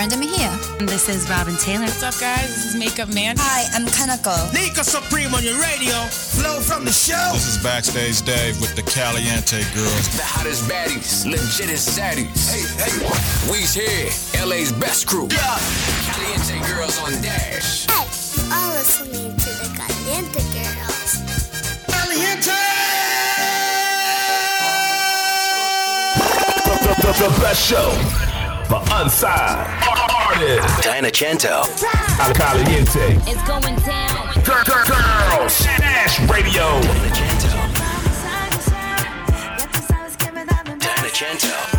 Brenda Mejia. And this is Robin Taylor. What's up, guys? This is Makeup Man. Hi, I'm Kanako. Nika Supreme on your radio. Flow from the show. This is Backstage Dave with the Caliente Girls. The hottest baddies, legit is saddies. Hey, hey, we's here. LA's best crew. Yeah. Caliente Girls on Dash. Hey, you all listening to the Caliente Girls. Caliente! the, the, the best show rapper, unsigned, artist, Diana Cento, Caliente. It's going down. Girl, girl, girl, Smash Radio. Diana Cento. Diana Cento.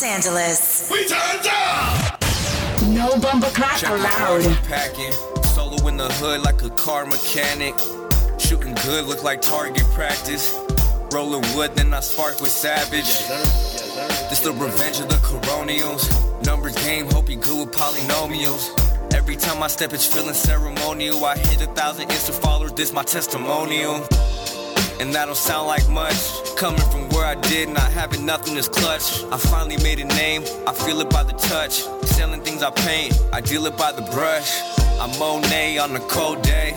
Los Angeles. We turn down. No bumper crack Check my allowed. packing. Solo in the hood like a car mechanic. Shooting good, look like target practice. Rolling wood, then I spark with savage. This the revenge of the coronials. Numbers game, hope you good with polynomials. Every time I step, it's feeling ceremonial. I hit a thousand Insta followers, this my testimonial. And that don't sound like much. Coming from where I did, not having nothing is clutch. I finally made a name, I feel it by the touch. Selling things I paint, I deal it by the brush. I'm Monet on a cold day.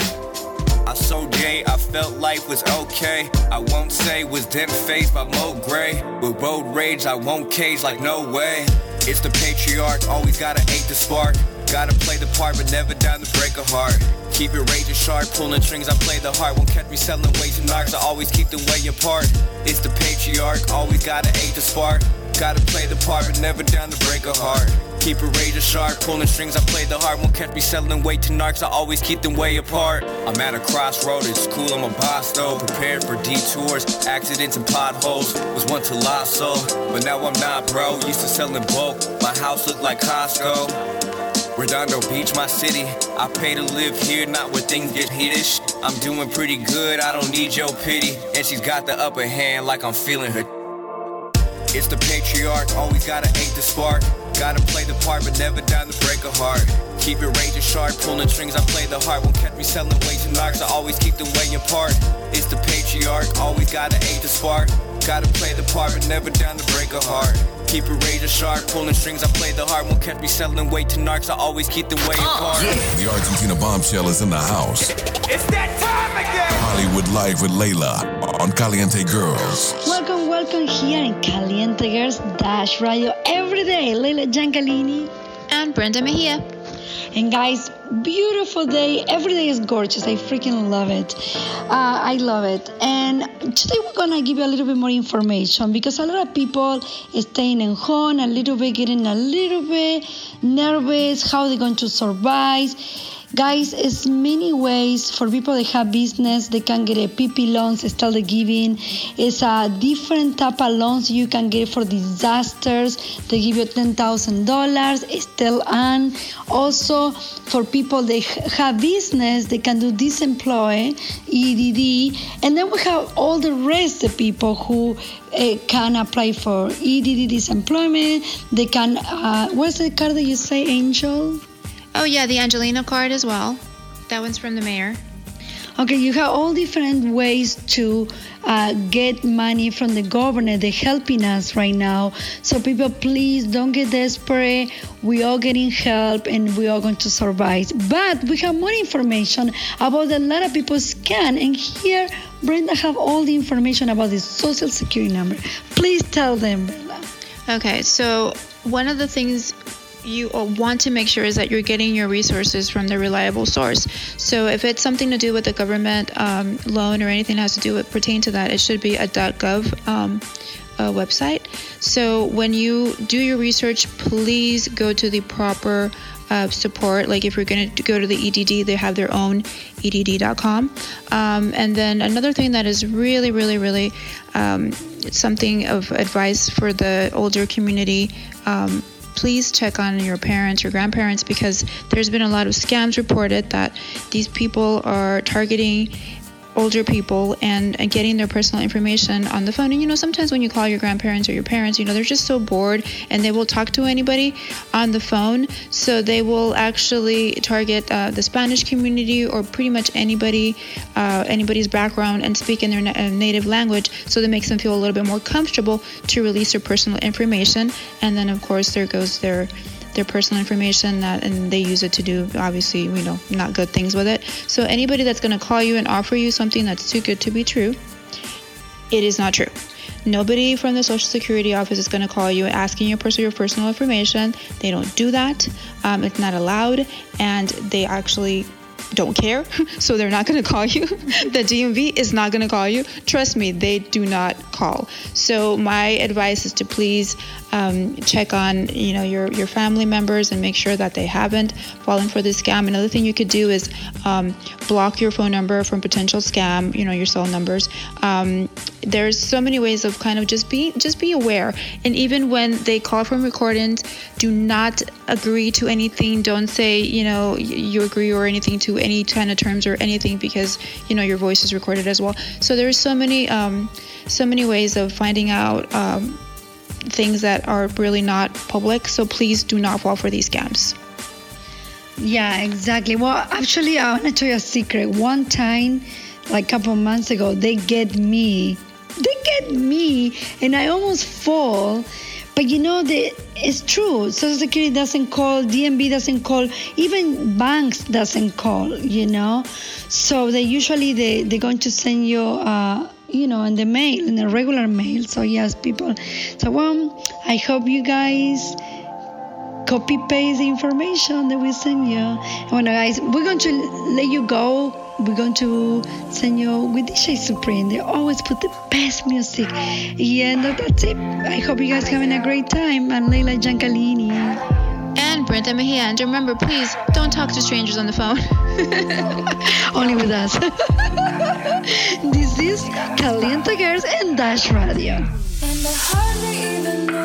I so gay, I felt life was okay. I won't say was then faced by Mo Gray. With road rage, I won't cage like no way. It's the patriarch, always gotta hate the spark. Gotta play the part, but never down to break a heart. Keep it raging sharp, pulling strings, I play the heart. Won't catch me selling ways and I always keep the way apart. It's the patriarch, always gotta hate the spark. Gotta play the part, but never down to break a heart. Keep it razor sharp, pulling strings, I play the heart. Won't catch me selling weight to narcs, I always keep them way apart. I'm at a crossroad, it's cool, I'm a boss though. Prepared for detours, accidents and potholes. Was once a lost soul, but now I'm not, bro. Used to sell in bulk, my house looked like Costco. Redondo Beach, my city. I pay to live here, not where things get heatish. I'm doing pretty good, I don't need your pity. And she's got the upper hand like I'm feeling her. It's the patriarch, always gotta hate the spark. Gotta play the part, but never down to break a heart. Keep it razor sharp, pulling strings, I play the heart. Won't catch me selling ways and knocks, I always keep the way apart. It's the patriarch, always gotta hate the spark. Gotta play the part, but never down to break a heart. Keep it razor sharp, pulling strings, I play the heart. Won't catch me selling weight to narcs, I always keep them way uh-uh. apart. The Argentina bombshell is in the house. It's that time again. Hollywood Live with Layla on Caliente Girls. Welcome, welcome here in Caliente Girls Dash Radio every day. Leila Giangalini. And Brenda Mejia. And guys, beautiful day. Every day is gorgeous. I freaking love it. Uh, I love it. And today we're gonna give you a little bit more information because a lot of people staying at home, a little bit getting a little bit nervous. How they're going to survive? Guys, it's many ways for people that have business. They can get a PP loans, start the giving. It's a different type of loans you can get for disasters. They give you ten thousand dollars, still on. Also, for people that have business, they can do disemploy, EDD, and then we have all the rest of people who uh, can apply for EDD disemployment. They can. Uh, what's the card that you say, Angel? Oh, yeah, the Angeleno card as well. That one's from the mayor. Okay, you have all different ways to uh, get money from the government. They're helping us right now. So, people, please don't get desperate. We are getting help and we are going to survive. But we have more information about a lot of people scam. And here, Brenda have all the information about the social security number. Please tell them, Bella. Okay, so one of the things you uh, want to make sure is that you're getting your resources from the reliable source. So if it's something to do with the government um, loan or anything that has to do with pertain to that, it should be a .gov um, uh, website. So when you do your research, please go to the proper uh, support. Like if you're going to go to the EDD, they have their own EDD.com. Um, and then another thing that is really, really, really um, something of advice for the older community. Um, please check on your parents, your grandparents, because there's been a lot of scams reported that these people are targeting older people and, and getting their personal information on the phone. And you know, sometimes when you call your grandparents or your parents, you know, they're just so bored and they will talk to anybody on the phone. So they will actually target uh, the Spanish community or pretty much anybody, uh, anybody's background and speak in their na- uh, native language. So that makes them feel a little bit more comfortable to release their personal information. And then, of course, there goes their their personal information that and they use it to do obviously you know not good things with it so anybody that's going to call you and offer you something that's too good to be true it is not true nobody from the social security office is going to call you asking you for your personal information they don't do that um, it's not allowed and they actually don't care, so they're not going to call you. the DMV is not going to call you. Trust me, they do not call. So my advice is to please um, check on you know your your family members and make sure that they haven't fallen for this scam. Another thing you could do is um, block your phone number from potential scam. You know your cell numbers. Um, there's so many ways of kind of just be just be aware. And even when they call from recordings, do not agree to anything. Don't say you know you agree or anything to any kind of terms or anything because you know your voice is recorded as well. So there's so many um, so many ways of finding out um, things that are really not public. So please do not fall for these scams. Yeah, exactly. Well, actually, I want to tell you a secret. One time, like a couple months ago, they get me. They get me, and I almost fall. But you know, the, it's true. Social Security doesn't call, DMV doesn't call, even banks doesn't call. You know, so they usually they they're going to send you. Uh, you know, in the mail, in the regular mail. So yes, people. So um, I hope you guys copy paste the information that we send you. And well, guys, we're going to let you go. We're going to send you with DJ Supreme. They always put the best music. Yeah, And that's it. I hope you guys having a great time. I'm Leila Giancalini. And Brenda Mejia. And remember, please don't talk to strangers on the phone. Only with us. this is Caliente Girls and Dash Radio. And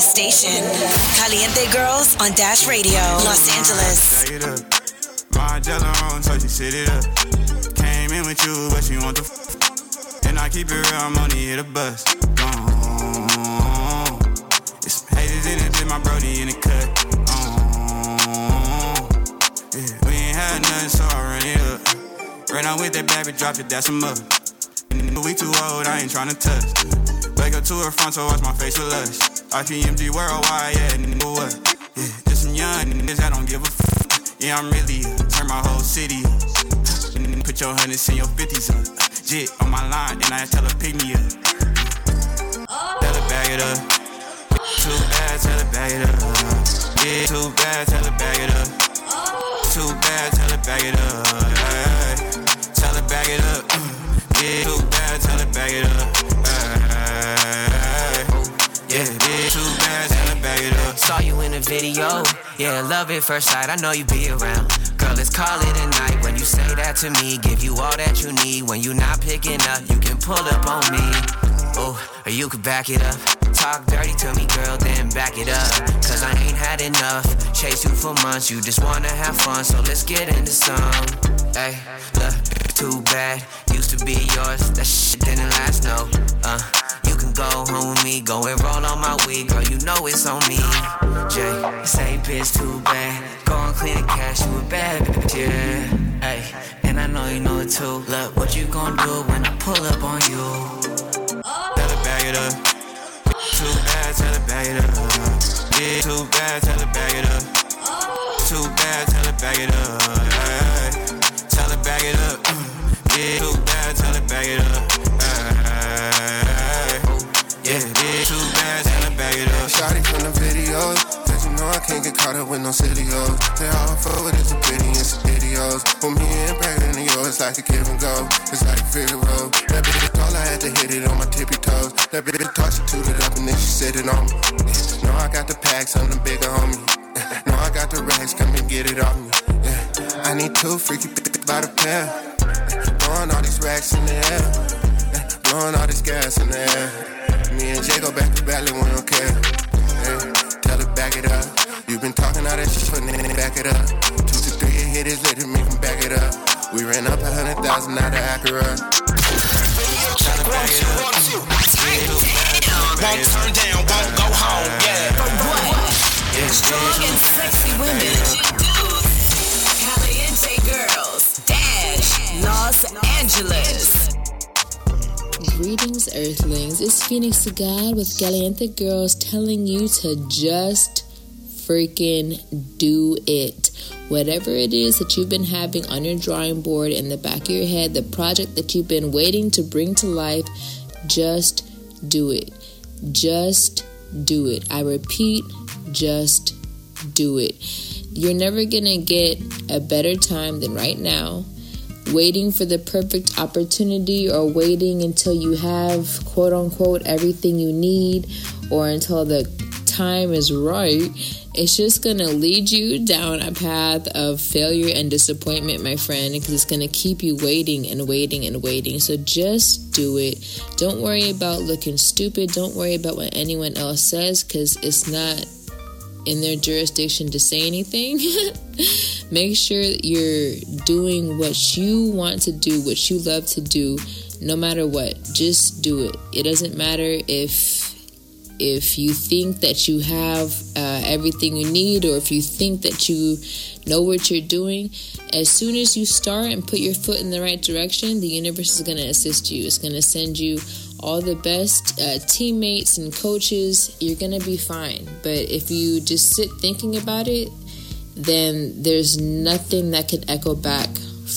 on the station. Caliente Girls on Dash Radio, Los Angeles. On, so she sit it up. Came in with you, but she want the f- And I keep it real, I'm here to bust. Gone. It's haters in it, my brody in the cut. Yeah, we ain't had nothing, so I run it up. Ran out with that baby, dropped it, that's a mother. We too old, I ain't tryna touch. Wake up to her front, so watch my face with lust. RTMG worldwide, yeah, nigga, what? Yeah, just some young niggas that don't give a f. Yeah, I'm really up. Turn my whole city up. Put your hundreds and your fifties up. Jit on my line, and I tell her pick me up. Tell her bag it up. Too bad, tell her bag it up. Yeah, too bad, tell her bag it up. Too bad, tell her bag it up. Tell her bag it up. Yeah, too bad, tell her bag it up. Yeah, bitch, too bad, tell her bag it up. Saw you in a video. Yeah, love it first sight. I know you be around. Girl, let's call it a night. When you say that to me, give you all that you need. When you not picking up, you can pull up on me. Oh, or you could back it up. Talk dirty to me, girl, then back it up. Cause I ain't had enough. Chase you for months, you just wanna have fun. So let's get into some. Hey, look, too bad. Used to be yours. That shit didn't last, no. Uh, go home with me, go and roll on my weed, girl. You know it's on me. Jay, say bitch too bad. Go and clean the cash, you a bad bitch, yeah. Hey, and I know you know it too. Look, what you gonna do when I pull up on you? Tell her bag it up. Too bad, tell her bag it up. Yeah, too bad, tell her bag it up. Too bad, tell her bag it up. Tell her bag it up. Mm, yeah, too bad, tell her bag it up. Shotty from the videos. Cause you know I can't get caught up with no city hoes. They all forward is a pity and some videos. With me and pregnant and yours, it's like a give and go. It's like Figaro. That bitch tall, I had to hit it on my tippy toes. That bitch tossed it up and then she it on me. Know I got the packs, I'm the bigger homie. Know I got the racks, come and get it off me. Yeah. I need two freaky bitches by the pair. Throwing all these racks in the air. Blowing all this gas in the air. Me and Jay go back to battle, we don't care. Hey, tell her back it up. You been talking all that shit, but then back it up. Two to three hit his lit to make him back it up. We ran up a hundred thousand out of Acura. Tell her back it up. Won't turn down, won't go home, yeah. For what? Strong and sexy women. Caliente girls. Dash. Los Angeles. Greetings, Earthlings. It's Phoenix to God with Caliente Girls telling you to just freaking do it. Whatever it is that you've been having on your drawing board in the back of your head, the project that you've been waiting to bring to life, just do it. Just do it. I repeat, just do it. You're never gonna get a better time than right now waiting for the perfect opportunity or waiting until you have quote unquote everything you need or until the time is right, it's just gonna lead you down a path of failure and disappointment, my friend, because it's gonna keep you waiting and waiting and waiting. So just do it. Don't worry about looking stupid. Don't worry about what anyone else says because it's not in their jurisdiction to say anything. Make sure you're doing what you want to do, what you love to do, no matter what. Just do it. It doesn't matter if if you think that you have uh, everything you need or if you think that you know what you're doing as soon as you start and put your foot in the right direction the universe is going to assist you it's going to send you all the best uh, teammates and coaches you're going to be fine but if you just sit thinking about it then there's nothing that can echo back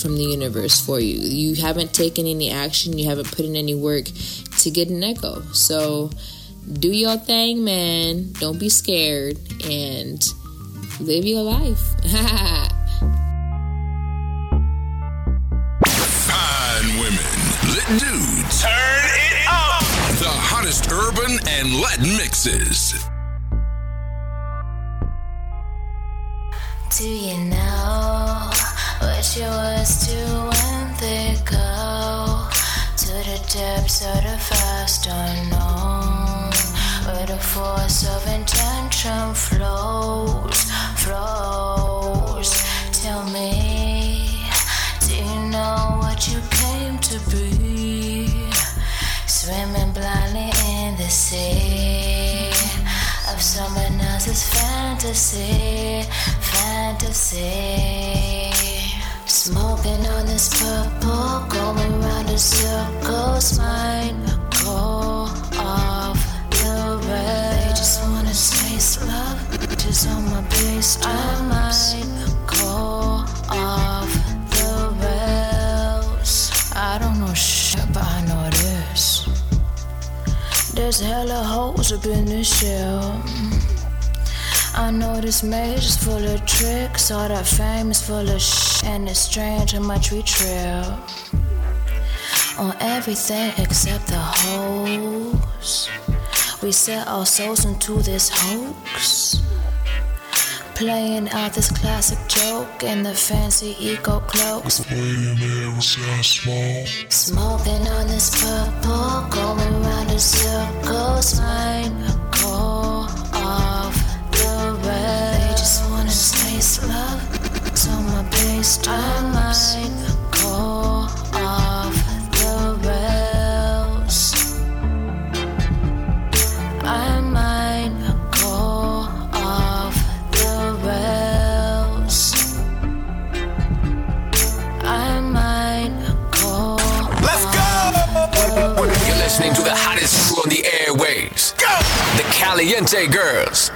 from the universe for you you haven't taken any action you haven't put in any work to get an echo so do your thing, man. Don't be scared and live your life. Fine women, lit dudes. Turn it up. The hottest urban and Latin mixes. Do you know what you was to when they go to the depths of the vast unknown, where the force of intention flows, flows? Tell me, do you know what you came to be? Swimming blindly in the sea of someone else's fantasy, fantasy. Smoking on this purple, going round in circles, mine go off the. They just wanna taste love, just on my pace. I might go off the rails. I don't know shit, but I know this. There's hella holes up in this shell. I know this maze is full of tricks. All that fame is full of shit. And it's strange how much we trail on everything except the holes. We set our souls into this hoax. Playing out this classic joke in the fancy eco cloaks. Waiting. Smoking on this purple, going round in circles. Mind call off the red. They just wanna space love, so my bass, my might. listening to the hottest crew on the airwaves. Go! The Caliente Girls.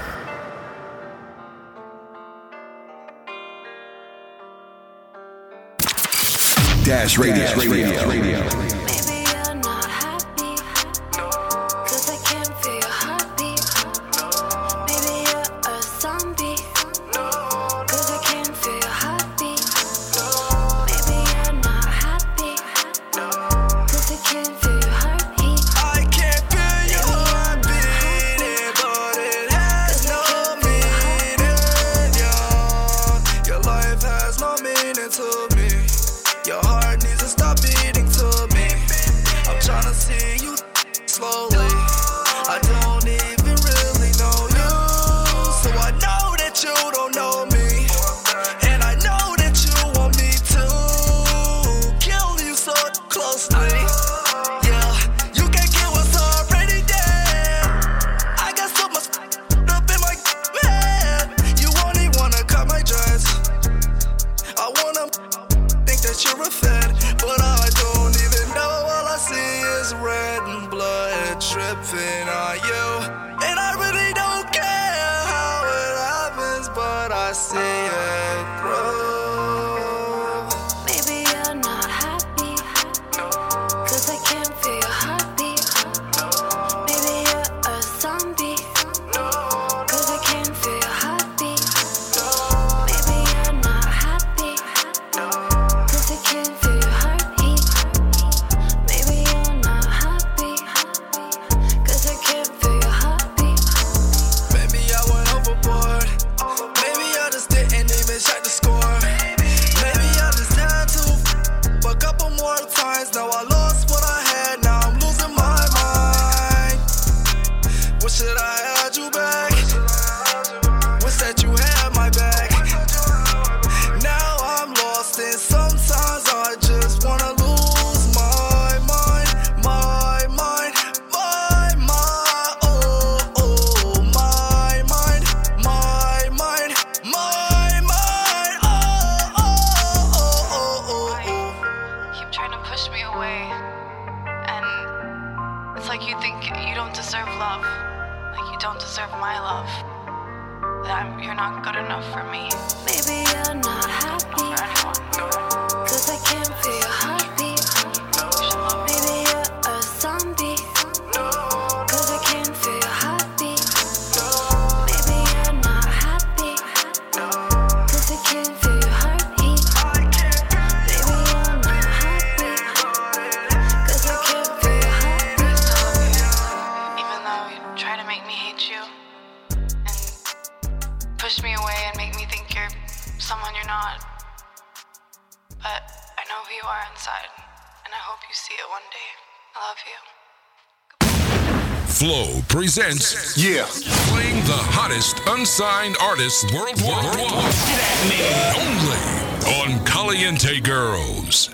Dash Radio. Dash Radio. Dash Radio. presents Yeah. Playing the hottest unsigned artists worldwide. Only on Caliente Girls.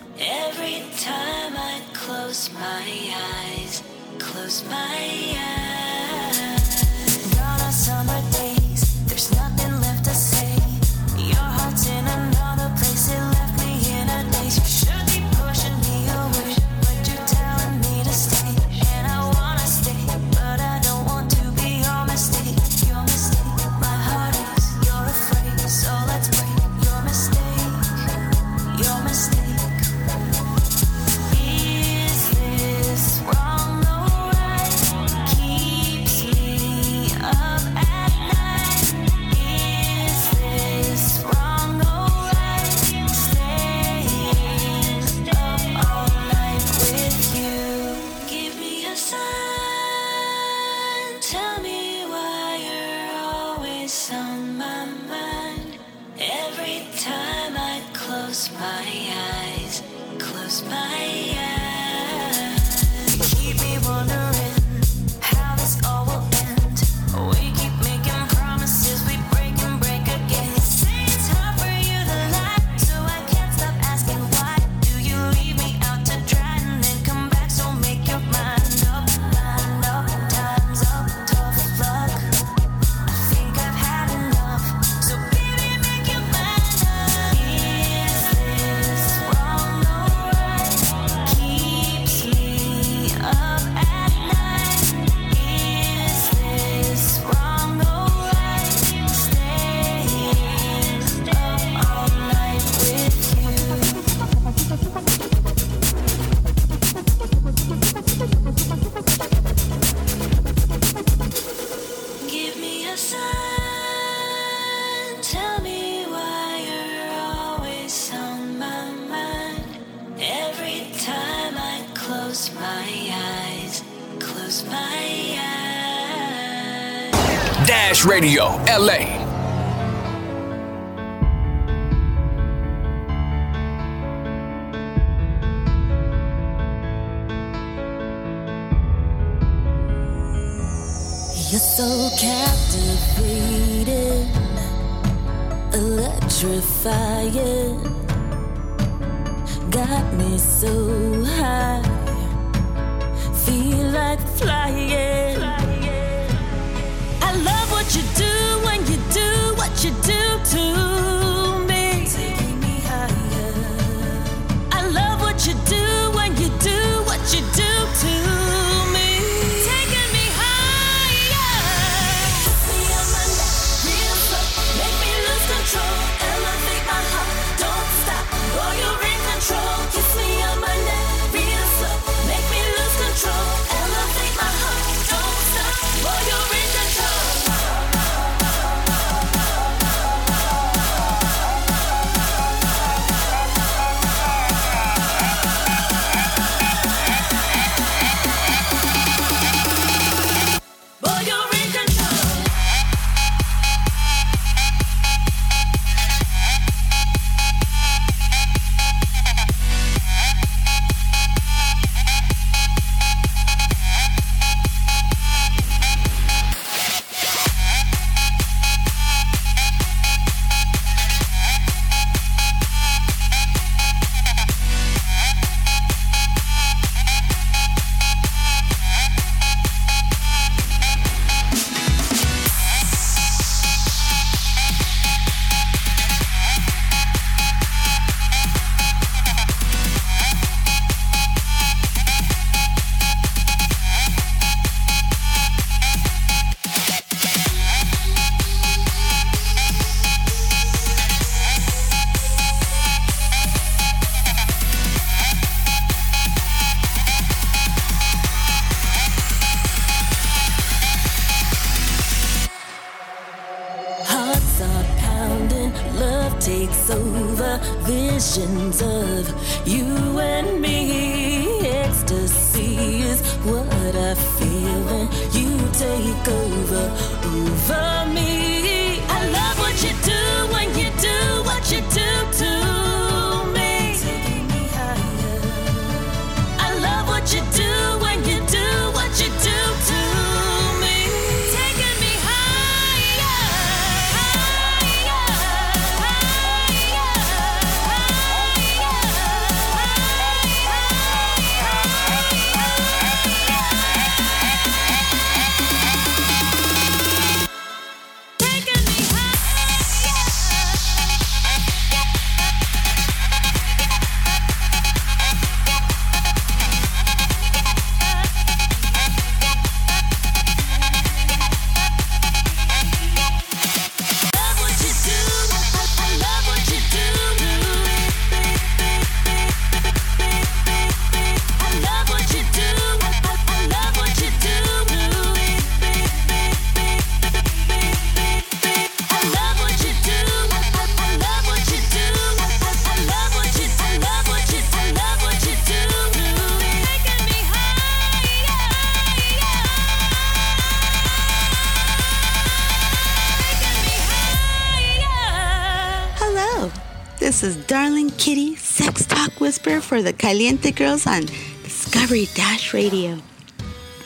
Caliente Girls on Discovery Dash Radio.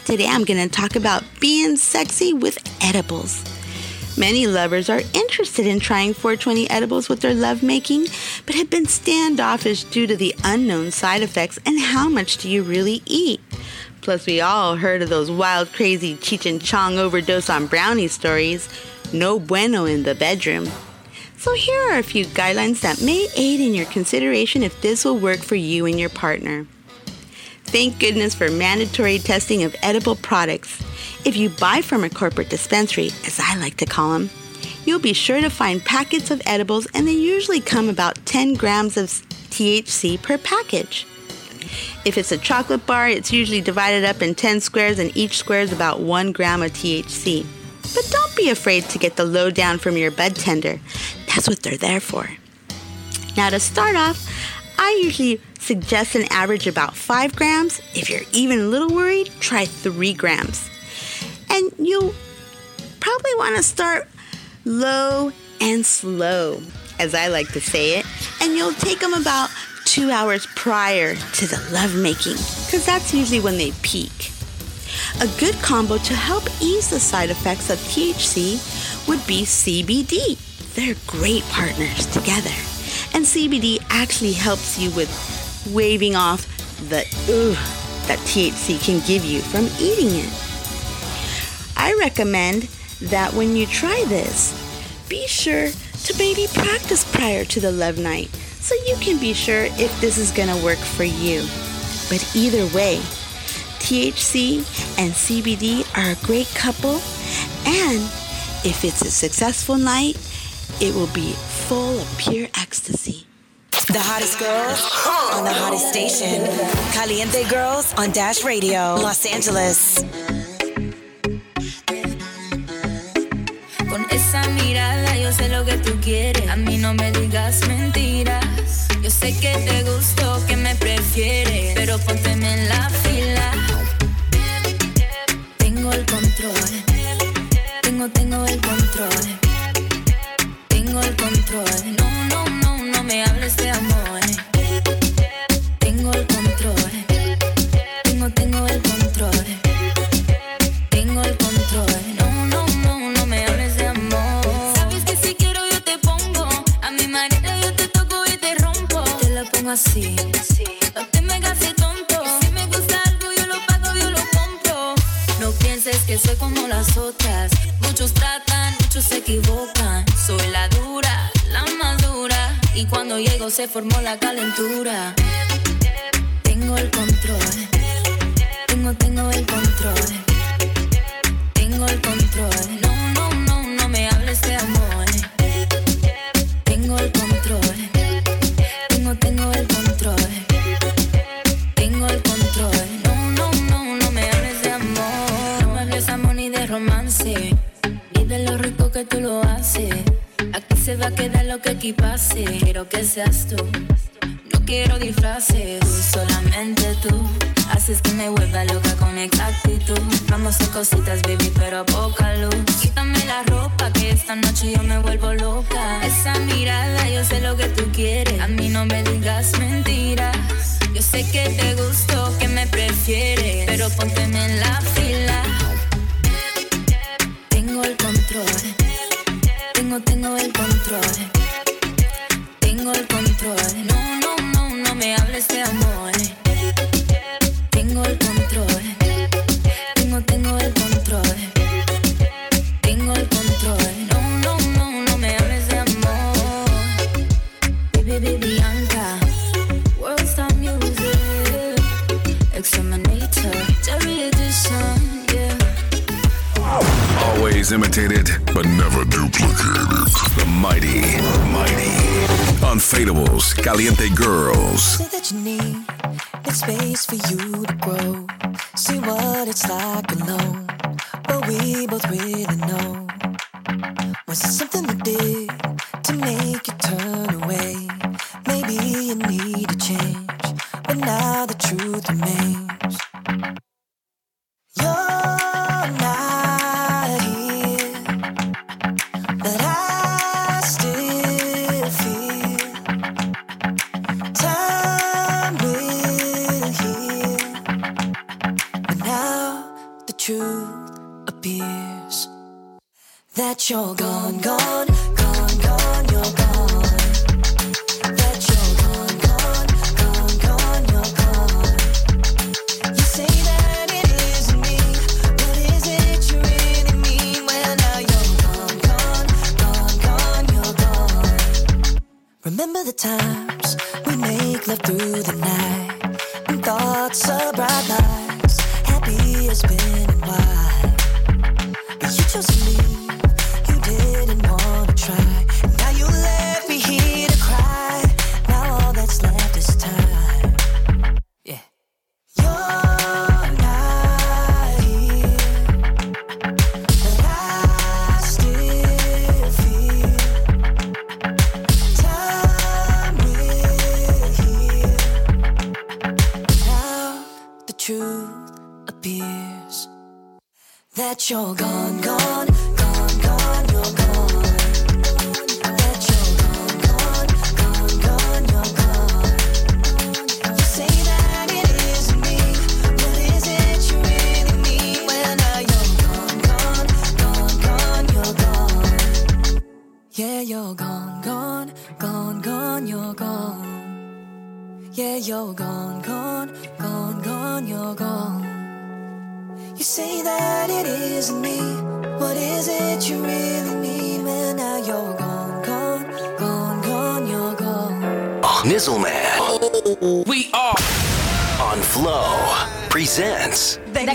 Today I'm going to talk about being sexy with edibles. Many lovers are interested in trying 420 edibles with their lovemaking, but have been standoffish due to the unknown side effects and how much do you really eat. Plus, we all heard of those wild, crazy Cheech and Chong overdose on brownie stories. No bueno in the bedroom. So, here are a few guidelines that may aid in your consideration if this will work for you and your partner. Thank goodness for mandatory testing of edible products. If you buy from a corporate dispensary, as I like to call them, you'll be sure to find packets of edibles, and they usually come about 10 grams of THC per package. If it's a chocolate bar, it's usually divided up in 10 squares, and each square is about 1 gram of THC. But don't be afraid to get the lowdown from your bud tender. That's what they're there for. Now, to start off, I usually suggest an average about 5 grams. If you're even a little worried, try 3 grams. And you'll probably want to start low and slow, as I like to say it. And you'll take them about two hours prior to the lovemaking, because that's usually when they peak. A good combo to help ease the side effects of THC would be CBD. They're great partners together. And CBD actually helps you with waving off the ugh that THC can give you from eating it. I recommend that when you try this, be sure to maybe practice prior to the love night so you can be sure if this is going to work for you. But either way, THC and CBD are a great couple, and if it's a successful night, it will be full of pure ecstasy. The hottest girls on the hottest station. Caliente Girls on Dash Radio, Los Angeles. Con esa mirada yo sé lo que tú quieres. A mí no me digas mentiras. Yo sé que te gustó, que me prefieres, pero pónteme en la fila. Tengo, el control. Tengo el control. No, no, no, no me hables de amor. Se formó la calentura. Tengo el control.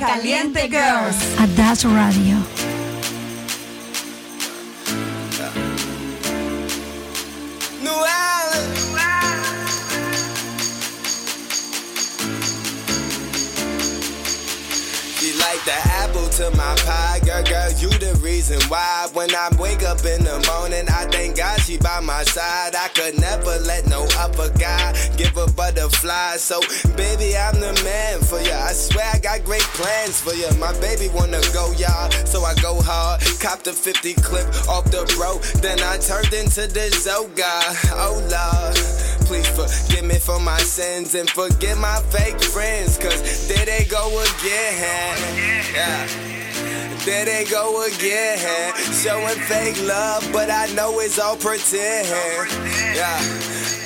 Caliente Girls. A Dash Radio. New Island. Like the apple to my pie, girl, girl, you the reason why. When I wake up in the morning, I thank God she by my side. I could never let no other guy give a butterfly. So, baby, I'm the man for ya. I swear I got great plans for ya. My baby wanna go, y'all, so I go hard. Cop the 50 clip off the bro, then I turned into the Zoga. Oh, Lord. Please forgive me for my sins and forgive my fake friends, cause there they go again. Yeah. There they go again, showing fake love, but I know it's all pretend. Yeah,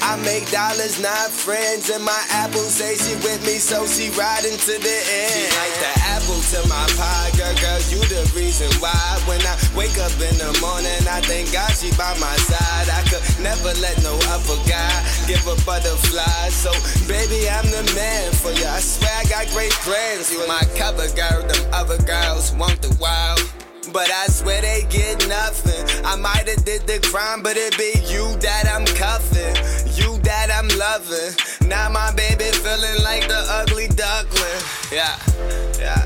I make dollars, not friends, and my apple say she with me, so she riding to the end. She like the apple to my pie, girl, girl, you the reason why. When I wake up in the morning, I thank God she by my side. I could never let no other guy give a butterfly. So, baby, I'm the man for you. I swear I got great plans. You my cover girl, them other girls want the wild. But I swear they get nothing. I might have did the crime, but it be you that I'm cuffing. You that I'm loving. Now my baby feeling like the ugly duckling. Yeah, yeah.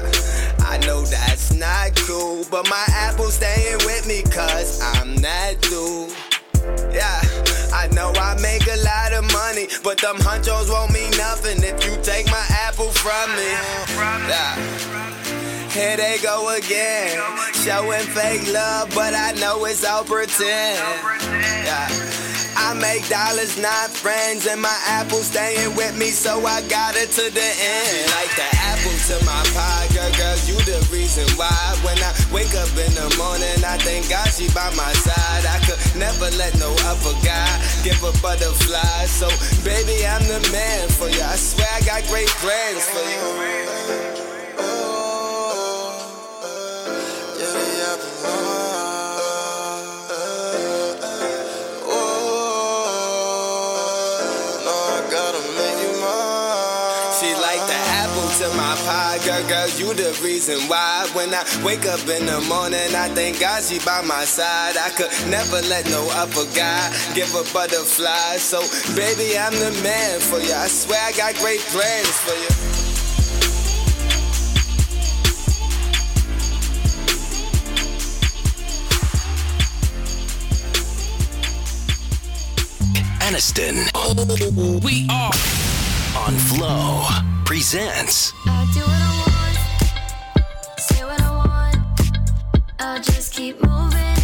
I know that's not cool, but my apple staying with me cause I'm that dude. Yeah, I know I make a lot of money, but them hunchos won't mean nothing if you take my apple from me. Yeah. Here they go again, showing fake love, but I know it's all pretend. Yeah. I make dollars, not friends, and my apple staying with me, so I got it to the end. Like the apple to my pie, girl, girl, you the reason why. When I wake up in the morning, I thank God she by my side. I could never let no other guy give a butterfly. So, baby, I'm the man for you. I swear I got great plans for you. Girl, girl, you the reason why. When I wake up in the morning, I thank God she by my side. I could never let no other guy give a butterfly. So, baby, I'm the man for you. I swear I got great plans for you. Aniston We are on Flow presents just keep moving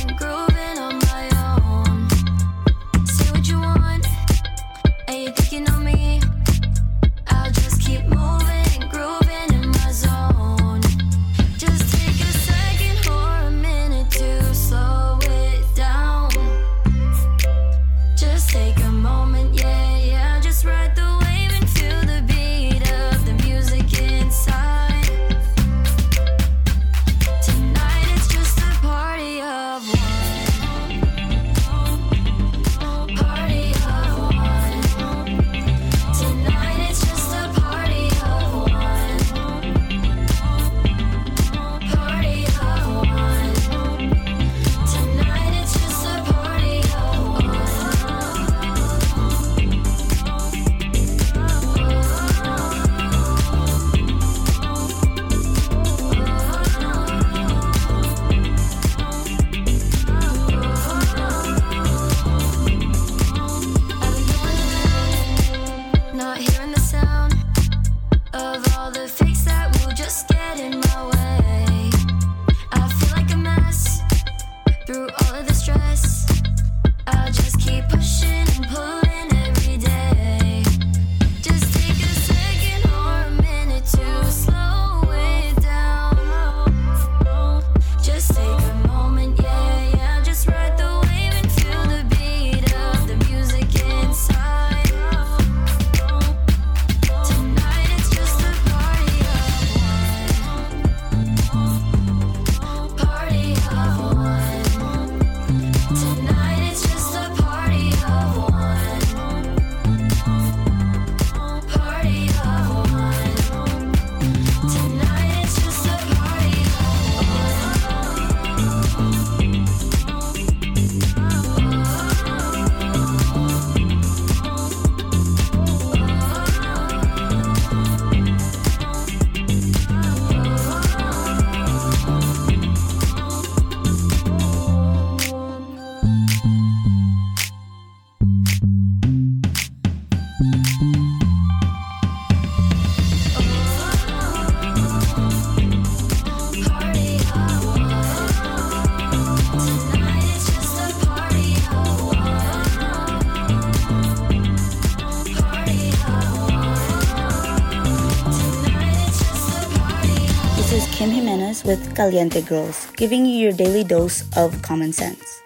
with Caliente Girls, giving you your daily dose of common sense.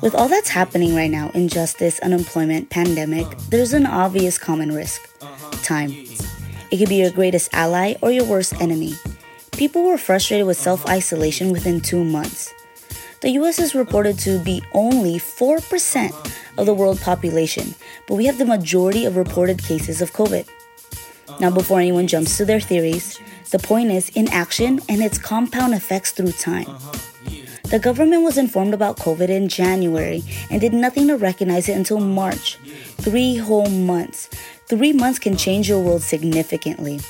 With all that's happening right now injustice, unemployment, pandemic there's an obvious common risk time. It could be your greatest ally or your worst enemy. People were frustrated with self isolation within two months. The US is reported to be only 4% of the world population, but we have the majority of reported cases of COVID. Now, before anyone jumps to their theories, the point is inaction and its compound effects through time. The government was informed about COVID in January and did nothing to recognize it until March. Three whole months. Three months can change your world significantly,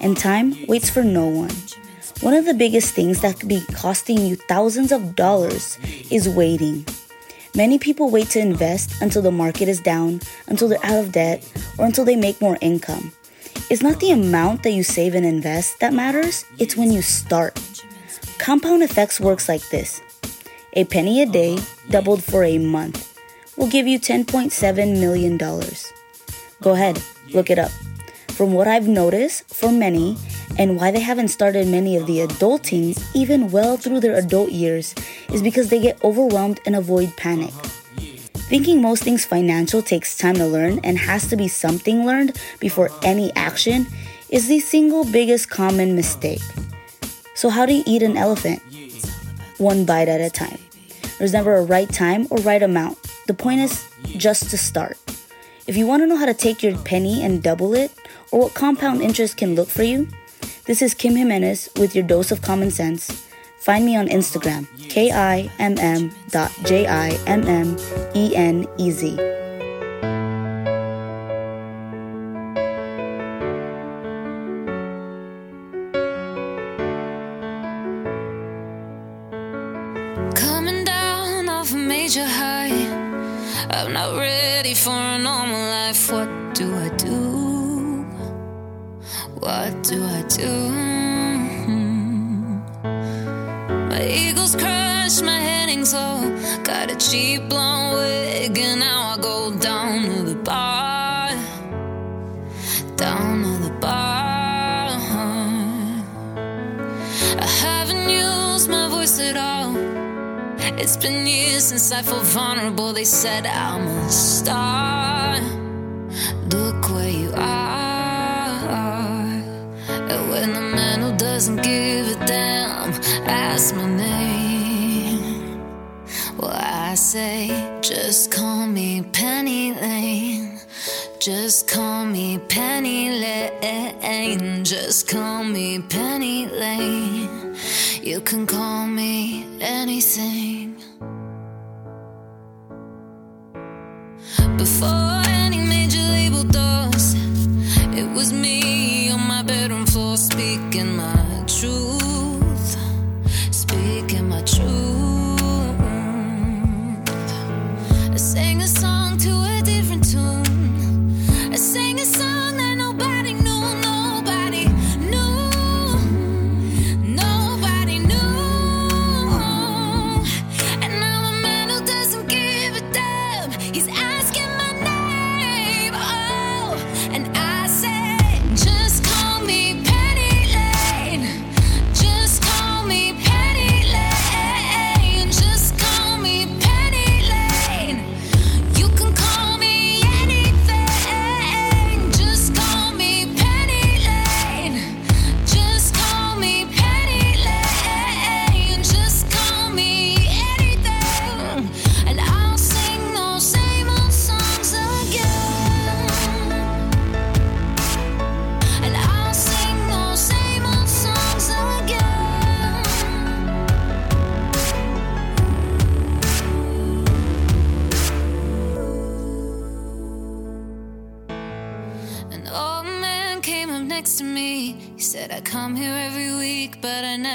and time waits for no one. One of the biggest things that could be costing you thousands of dollars is waiting. Many people wait to invest until the market is down, until they're out of debt, or until they make more income. It's not the amount that you save and invest that matters, it's when you start. Compound effects works like this. A penny a day doubled for a month will give you $10.7 million. Go ahead, look it up. From what I've noticed for many, and why they haven't started many of the adulting even well through their adult years, is because they get overwhelmed and avoid panic. Thinking most things financial takes time to learn and has to be something learned before any action is the single biggest common mistake. So, how do you eat an elephant? One bite at a time. There's never a right time or right amount. The point is just to start. If you want to know how to take your penny and double it, or what compound interest can look for you, this is Kim Jimenez with your dose of common sense. Find me on Instagram, K I M M dot J I M M E N E Z. Coming down off a major high. I'm not ready for a normal life. What do I do? What do I do? Eagles crush, my heading's so Got a cheap blonde wig, and now I go down to the bar. Down to the bar. I haven't used my voice at all. It's been years since I felt vulnerable. They said I'm a star. Look where you are. And when the doesn't give a damn Ask my name, well, I say, just call me Penny Lane. Just call me Penny Lane. Just call me Penny Lane. You can call me anything. Before any major label does, it was me on my bedroom floor speaking my truth.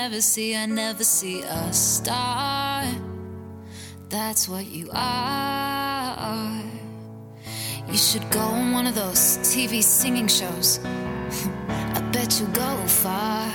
Never see, I never see a star. That's what you are. You should go on one of those TV singing shows. I bet you go far.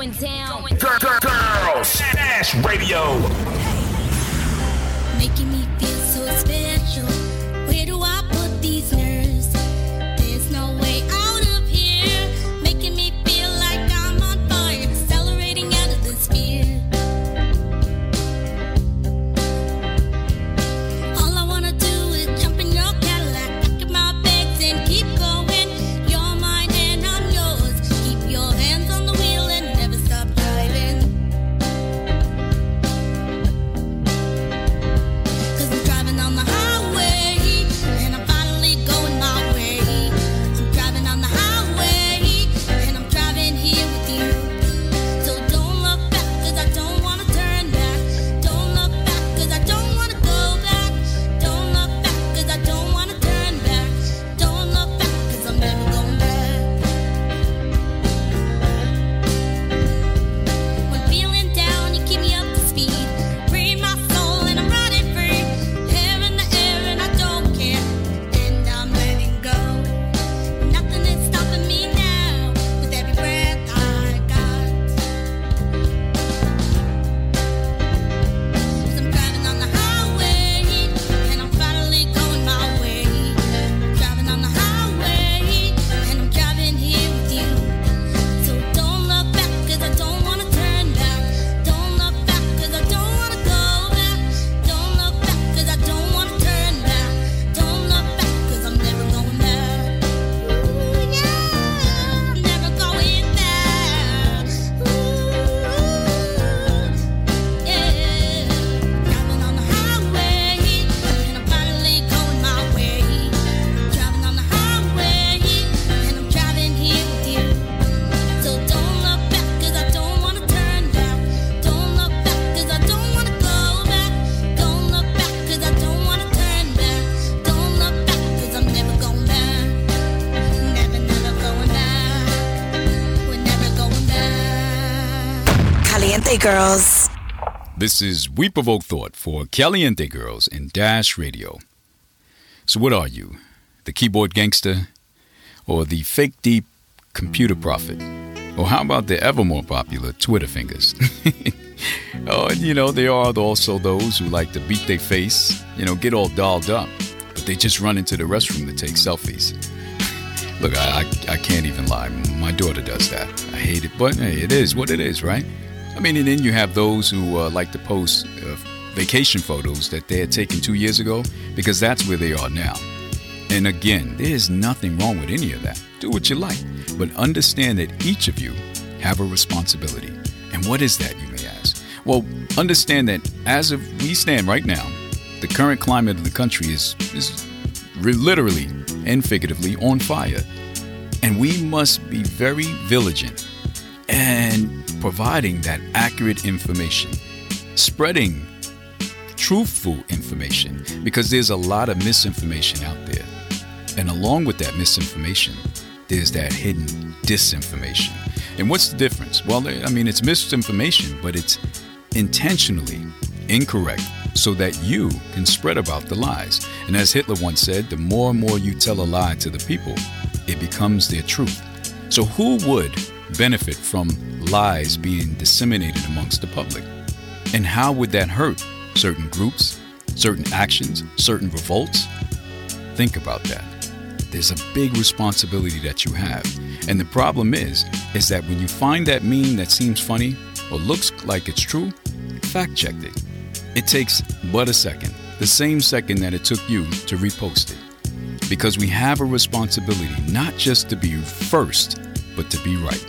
Going down. Girls. This is We Provoke Thought for Caliente Girls in Dash Radio. So, what are you? The keyboard gangster? Or the fake deep computer prophet? Or how about the ever more popular Twitter fingers? oh, you know, there are also those who like to beat their face, you know, get all dolled up, but they just run into the restroom to take selfies. Look, I, I, I can't even lie. My daughter does that. I hate it, but hey, it is what it is, right? I mean, and then you have those who uh, like to post uh, vacation photos that they had taken two years ago because that's where they are now. And again, there is nothing wrong with any of that. Do what you like, but understand that each of you have a responsibility. And what is that, you may ask? Well, understand that as of we stand right now, the current climate of the country is, is literally and figuratively on fire. And we must be very vigilant and providing that accurate information, spreading truthful information, because there's a lot of misinformation out there. And along with that misinformation, there's that hidden disinformation. And what's the difference? Well, I mean, it's misinformation, but it's intentionally incorrect so that you can spread about the lies. And as Hitler once said, the more and more you tell a lie to the people, it becomes their truth. So, who would benefit from lies being disseminated amongst the public? And how would that hurt certain groups, certain actions, certain revolts? Think about that. there's a big responsibility that you have. And the problem is, is that when you find that meme that seems funny or looks like it's true, fact check it. It takes but a second, the same second that it took you to repost it. Because we have a responsibility not just to be first, but to be right.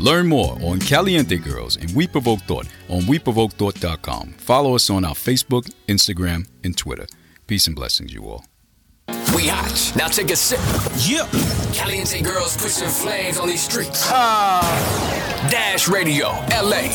Learn more on Caliente Girls and We Provoke Thought on WeProvokeThought.com. Follow us on our Facebook, Instagram, and Twitter. Peace and blessings, you all. We hot. Now take a sip. Yep. Caliente girls pushing flames on these streets. Ah. Dash Radio, LA.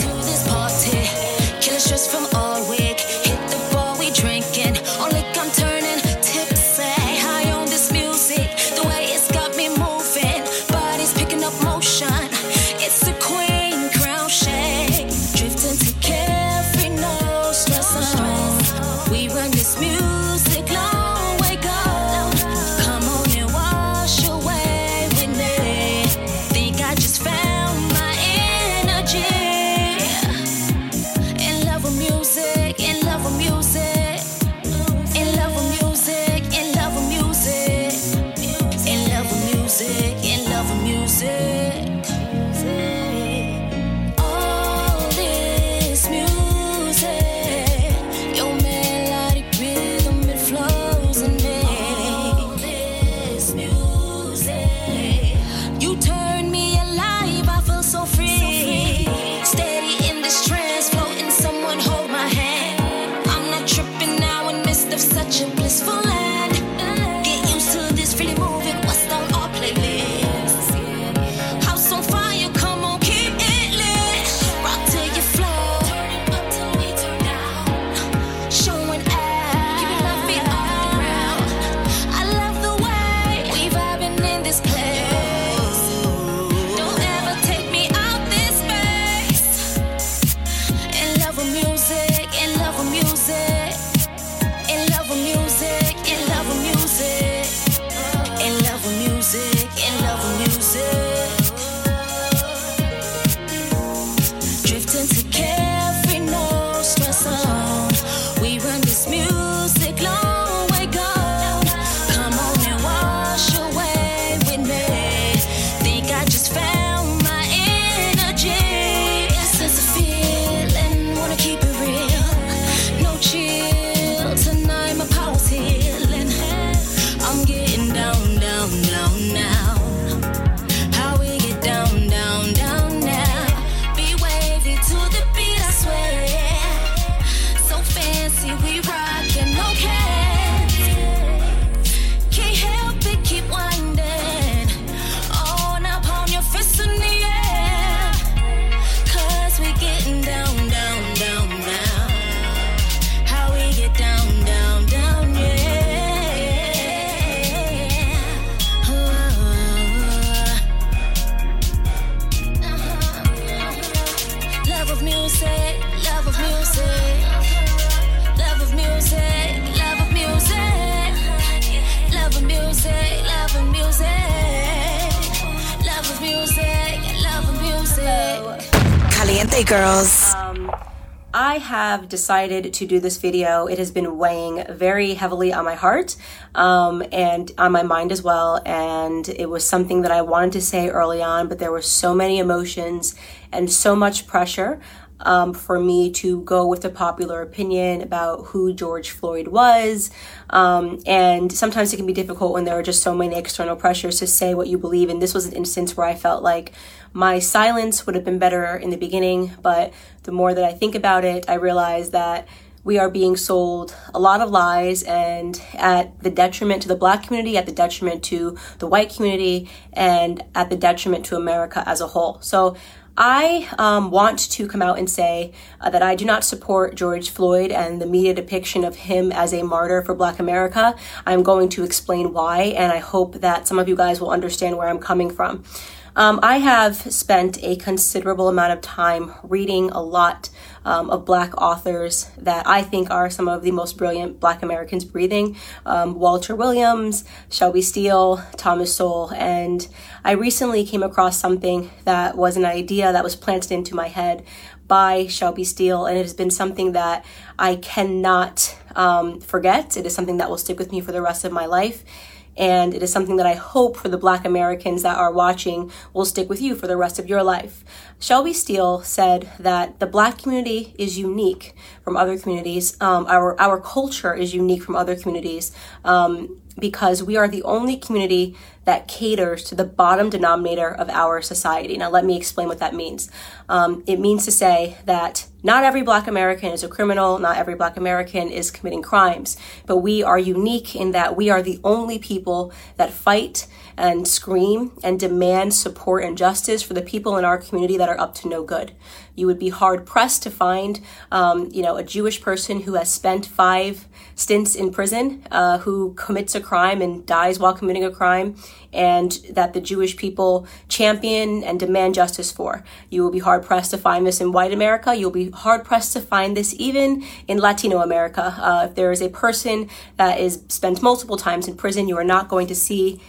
Decided to do this video. It has been weighing very heavily on my heart um, and on my mind as well. And it was something that I wanted to say early on, but there were so many emotions and so much pressure um, for me to go with the popular opinion about who George Floyd was. Um, and sometimes it can be difficult when there are just so many external pressures to say what you believe. And this was an instance where I felt like my silence would have been better in the beginning. But the more that I think about it, I realize that we are being sold a lot of lies and at the detriment to the black community, at the detriment to the white community, and at the detriment to America as a whole. So I um, want to come out and say uh, that I do not support George Floyd and the media depiction of him as a martyr for Black America. I'm going to explain why, and I hope that some of you guys will understand where I'm coming from. Um, I have spent a considerable amount of time reading a lot um, of Black authors that I think are some of the most brilliant Black Americans breathing um, Walter Williams, Shelby Steele, Thomas Sowell. And I recently came across something that was an idea that was planted into my head by Shelby Steele, and it has been something that I cannot um, forget. It is something that will stick with me for the rest of my life. And it is something that I hope for the black Americans that are watching will stick with you for the rest of your life. Shelby Steele said that the black community is unique from other communities. Um, our, our culture is unique from other communities. Um, because we are the only community that caters to the bottom denominator of our society. Now, let me explain what that means. Um, it means to say that not every black American is a criminal, not every black American is committing crimes, but we are unique in that we are the only people that fight and scream and demand support and justice for the people in our community that are up to no good. You would be hard pressed to find, um, you know, a Jewish person who has spent five stints in prison, uh, who commits a crime and dies while committing a crime, and that the Jewish people champion and demand justice for. You will be hard pressed to find this in white America. You'll be hard pressed to find this even in Latino America. Uh, if there is a person that is spent multiple times in prison, you are not going to see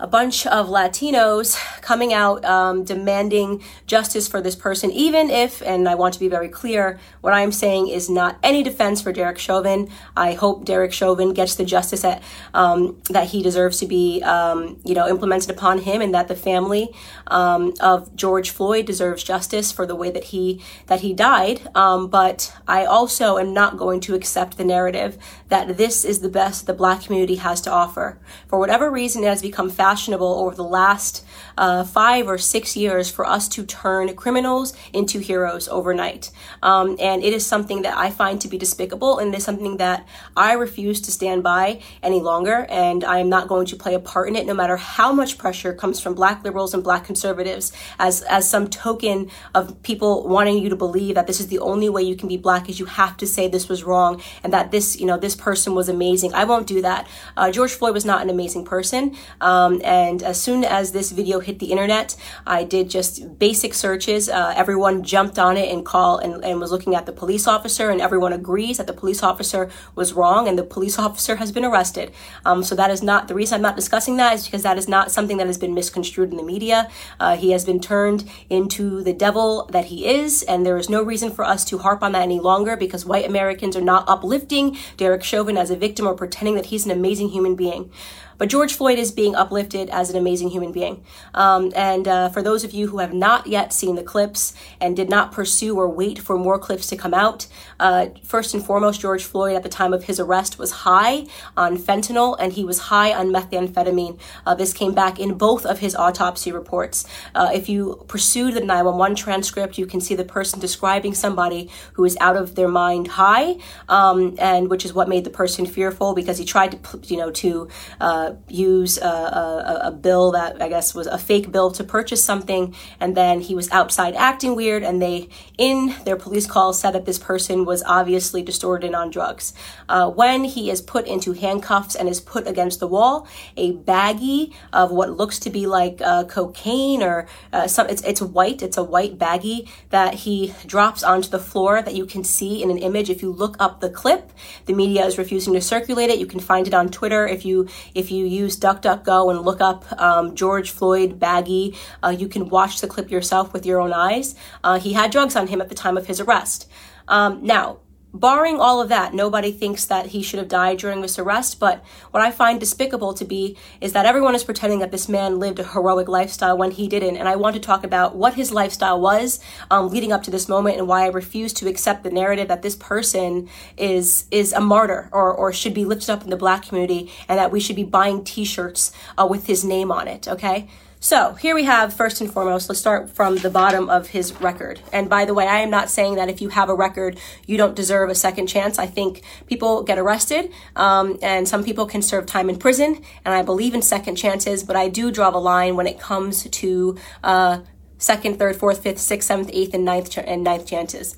a bunch of Latinos coming out um, demanding justice for this person, even if, and I want to be very clear, what I'm saying is not any defense for Derek Chauvin. I hope Derek Chauvin gets the justice that um, that he deserves to be, um, you know, implemented upon him, and that the family um, of George Floyd deserves justice for the way that he that he died. Um, but I also am not going to accept the narrative that this is the best the Black community has to offer. For whatever reason, it has become fashionable over the last uh, five or six years for us to turn criminals into heroes overnight. Um, and it is something that I find to be despicable, and it is something that I refuse to stand by any longer. And I am not going to play a part in it, no matter how much pressure comes from Black liberals and Black conservatives, as as some token of people wanting you to believe that this is the only way you can be Black is you have to say this was wrong and that this you know this person was amazing. I won't do that. Uh, George Floyd was not an amazing person. Um, and as soon as this video hit the internet, I did just basic searches. Uh, everyone jumped on it and called and, and was looking at the police officer, and everyone agrees that the police officer was wrong, and the police officer has been arrested. Um, so that is not the reason I'm not discussing that is because that is not something that has been misconstrued in the media. Uh, he has been turned into the devil that he is, and there is no reason for us to harp on that any longer because white Americans are not uplifting Derek Chauvin as a victim or pretending that he's an amazing human being. But George Floyd is being uplifted as an amazing human being. Um, and uh, for those of you who have not yet seen the clips and did not pursue or wait for more clips to come out, uh, first and foremost, George Floyd at the time of his arrest was high on fentanyl and he was high on methamphetamine. Uh, this came back in both of his autopsy reports. Uh, if you pursue the 911 transcript, you can see the person describing somebody who is out of their mind high, um, and which is what made the person fearful because he tried to, you know, to uh, use a, a, a bill that I guess was a fake bill to purchase something, and then he was outside acting weird, and they, in their police call, said that this person was obviously distorted and on drugs. Uh, when he is put into handcuffs and is put against the wall, a baggie of what looks to be like uh, cocaine or uh, some, it's, it's white, it's a white baggie that he drops onto the floor that you can see in an image. If you look up the clip, the media is refusing to circulate it. You can find it on Twitter if you if you use DuckDuckGo and look up um, George Floyd Baggy, Uh, you can watch the clip yourself with your own eyes. Uh, he had drugs on him at the time of his arrest. Um, now, barring all of that, nobody thinks that he should have died during this arrest. But what I find despicable to be is that everyone is pretending that this man lived a heroic lifestyle when he didn't. And I want to talk about what his lifestyle was um, leading up to this moment and why I refuse to accept the narrative that this person is is a martyr or, or should be lifted up in the black community and that we should be buying T-shirts uh, with his name on it. Okay. So here we have first and foremost, let's start from the bottom of his record. And by the way, I am not saying that if you have a record, you don't deserve a second chance. I think people get arrested, um, and some people can serve time in prison, and I believe in second chances, but I do draw the line when it comes to uh, second, third, fourth, fifth, sixth, seventh, eighth, and ninth, ch- and ninth chances.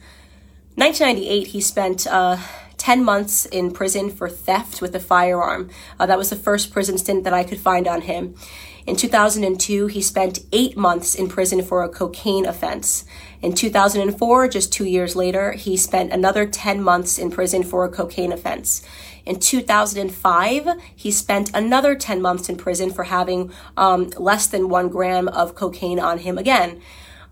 1998, he spent uh, 10 months in prison for theft with a firearm. Uh, that was the first prison stint that I could find on him. In 2002, he spent eight months in prison for a cocaine offense. In 2004, just two years later, he spent another 10 months in prison for a cocaine offense. In 2005, he spent another 10 months in prison for having um, less than one gram of cocaine on him again.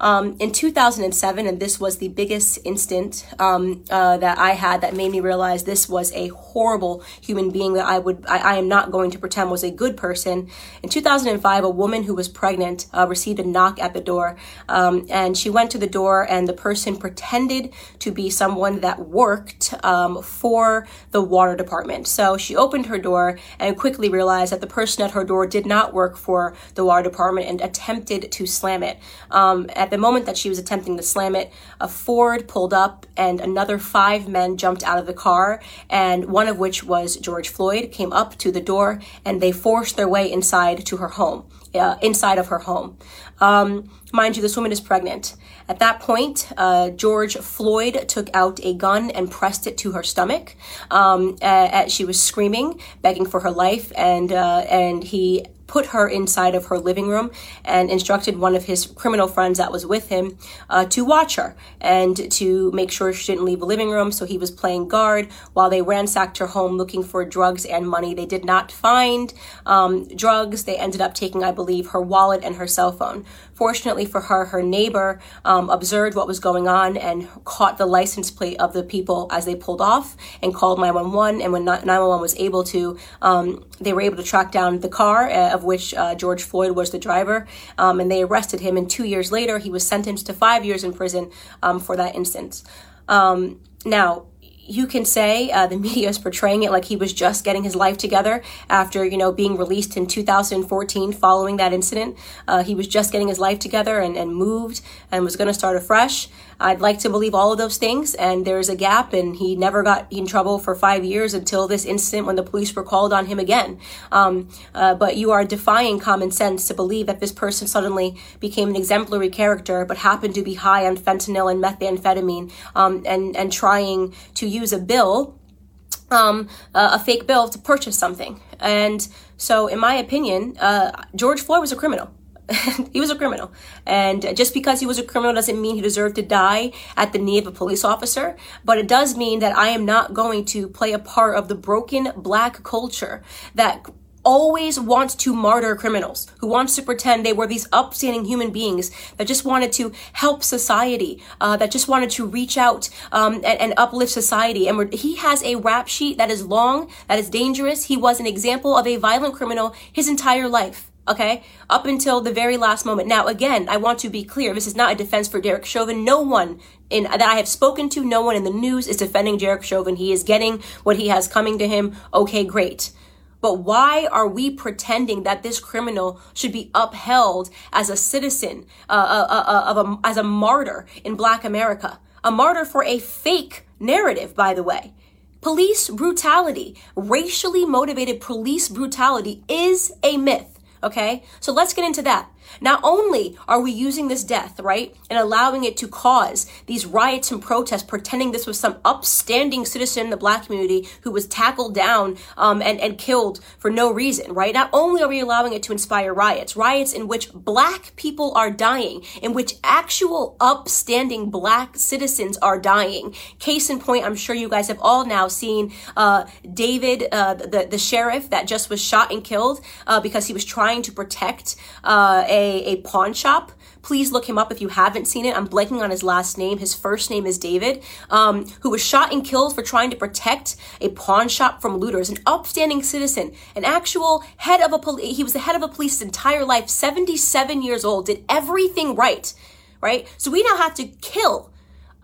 Um, in 2007, and this was the biggest instant um, uh, that I had that made me realize this was a horrible human being that I would, I, I am not going to pretend was a good person. In 2005, a woman who was pregnant uh, received a knock at the door, um, and she went to the door, and the person pretended to be someone that worked um, for the water department. So she opened her door and quickly realized that the person at her door did not work for the water department and attempted to slam it. Um, at the moment that she was attempting to slam it, a Ford pulled up and another five men jumped out of the car, and one of which was George Floyd, came up to the door and they forced their way inside to her home, uh, inside of her home. Um, mind you, this woman is pregnant. At that point, uh, George Floyd took out a gun and pressed it to her stomach. Um, she was screaming, begging for her life, and uh, and he put her inside of her living room and instructed one of his criminal friends that was with him uh, to watch her and to make sure she didn't leave the living room. So he was playing guard while they ransacked her home looking for drugs and money. They did not find um, drugs. They ended up taking, I believe, her wallet and her cell phone. Fortunately for her, her neighbor um, observed what was going on and caught the license plate of the people as they pulled off and called 911. And when 911 was able to, um, they were able to track down the car, uh, of which uh, George Floyd was the driver, um, and they arrested him. And two years later, he was sentenced to five years in prison um, for that instance. Um, now, you can say uh, the media is portraying it like he was just getting his life together after you know being released in 2014 following that incident. Uh, he was just getting his life together and, and moved and was going to start afresh i'd like to believe all of those things and there's a gap and he never got in trouble for five years until this incident when the police were called on him again um, uh, but you are defying common sense to believe that this person suddenly became an exemplary character but happened to be high on fentanyl and methamphetamine um, and and trying to use a bill, um, uh, a fake bill to purchase something. And so, in my opinion, uh, George Floyd was a criminal. he was a criminal. And just because he was a criminal doesn't mean he deserved to die at the knee of a police officer. But it does mean that I am not going to play a part of the broken black culture that always wants to martyr criminals, who wants to pretend they were these upstanding human beings that just wanted to help society, uh, that just wanted to reach out um, and, and, uplift society. And he has a rap sheet that is long, that is dangerous. He was an example of a violent criminal his entire life. Okay, up until the very last moment. Now, again, I want to be clear. This is not a defense for Derek Chauvin. No one in that I have spoken to, no one in the news is defending Derek Chauvin. He is getting what he has coming to him. Okay, great. But why are we pretending that this criminal should be upheld as a citizen, uh, uh, uh, of a, as a martyr in Black America? A martyr for a fake narrative, by the way. Police brutality, racially motivated police brutality is a myth. Okay, so let's get into that. Not only are we using this death, right, and allowing it to cause these riots and protests, pretending this was some upstanding citizen in the black community who was tackled down um, and, and killed for no reason, right? Not only are we allowing it to inspire riots, riots in which black people are dying, in which actual upstanding black citizens are dying. Case in point, I'm sure you guys have all now seen uh, David, uh, the, the sheriff that just was shot and killed uh, because he was trying to protect uh, a a, pawn shop. Please look him up if you haven't seen it. I'm blanking on his last name. His first name is David, um, who was shot and killed for trying to protect a pawn shop from looters. An upstanding citizen, an actual head of a police. He was the head of a police entire life. 77 years old, did everything right, right? So we now have to kill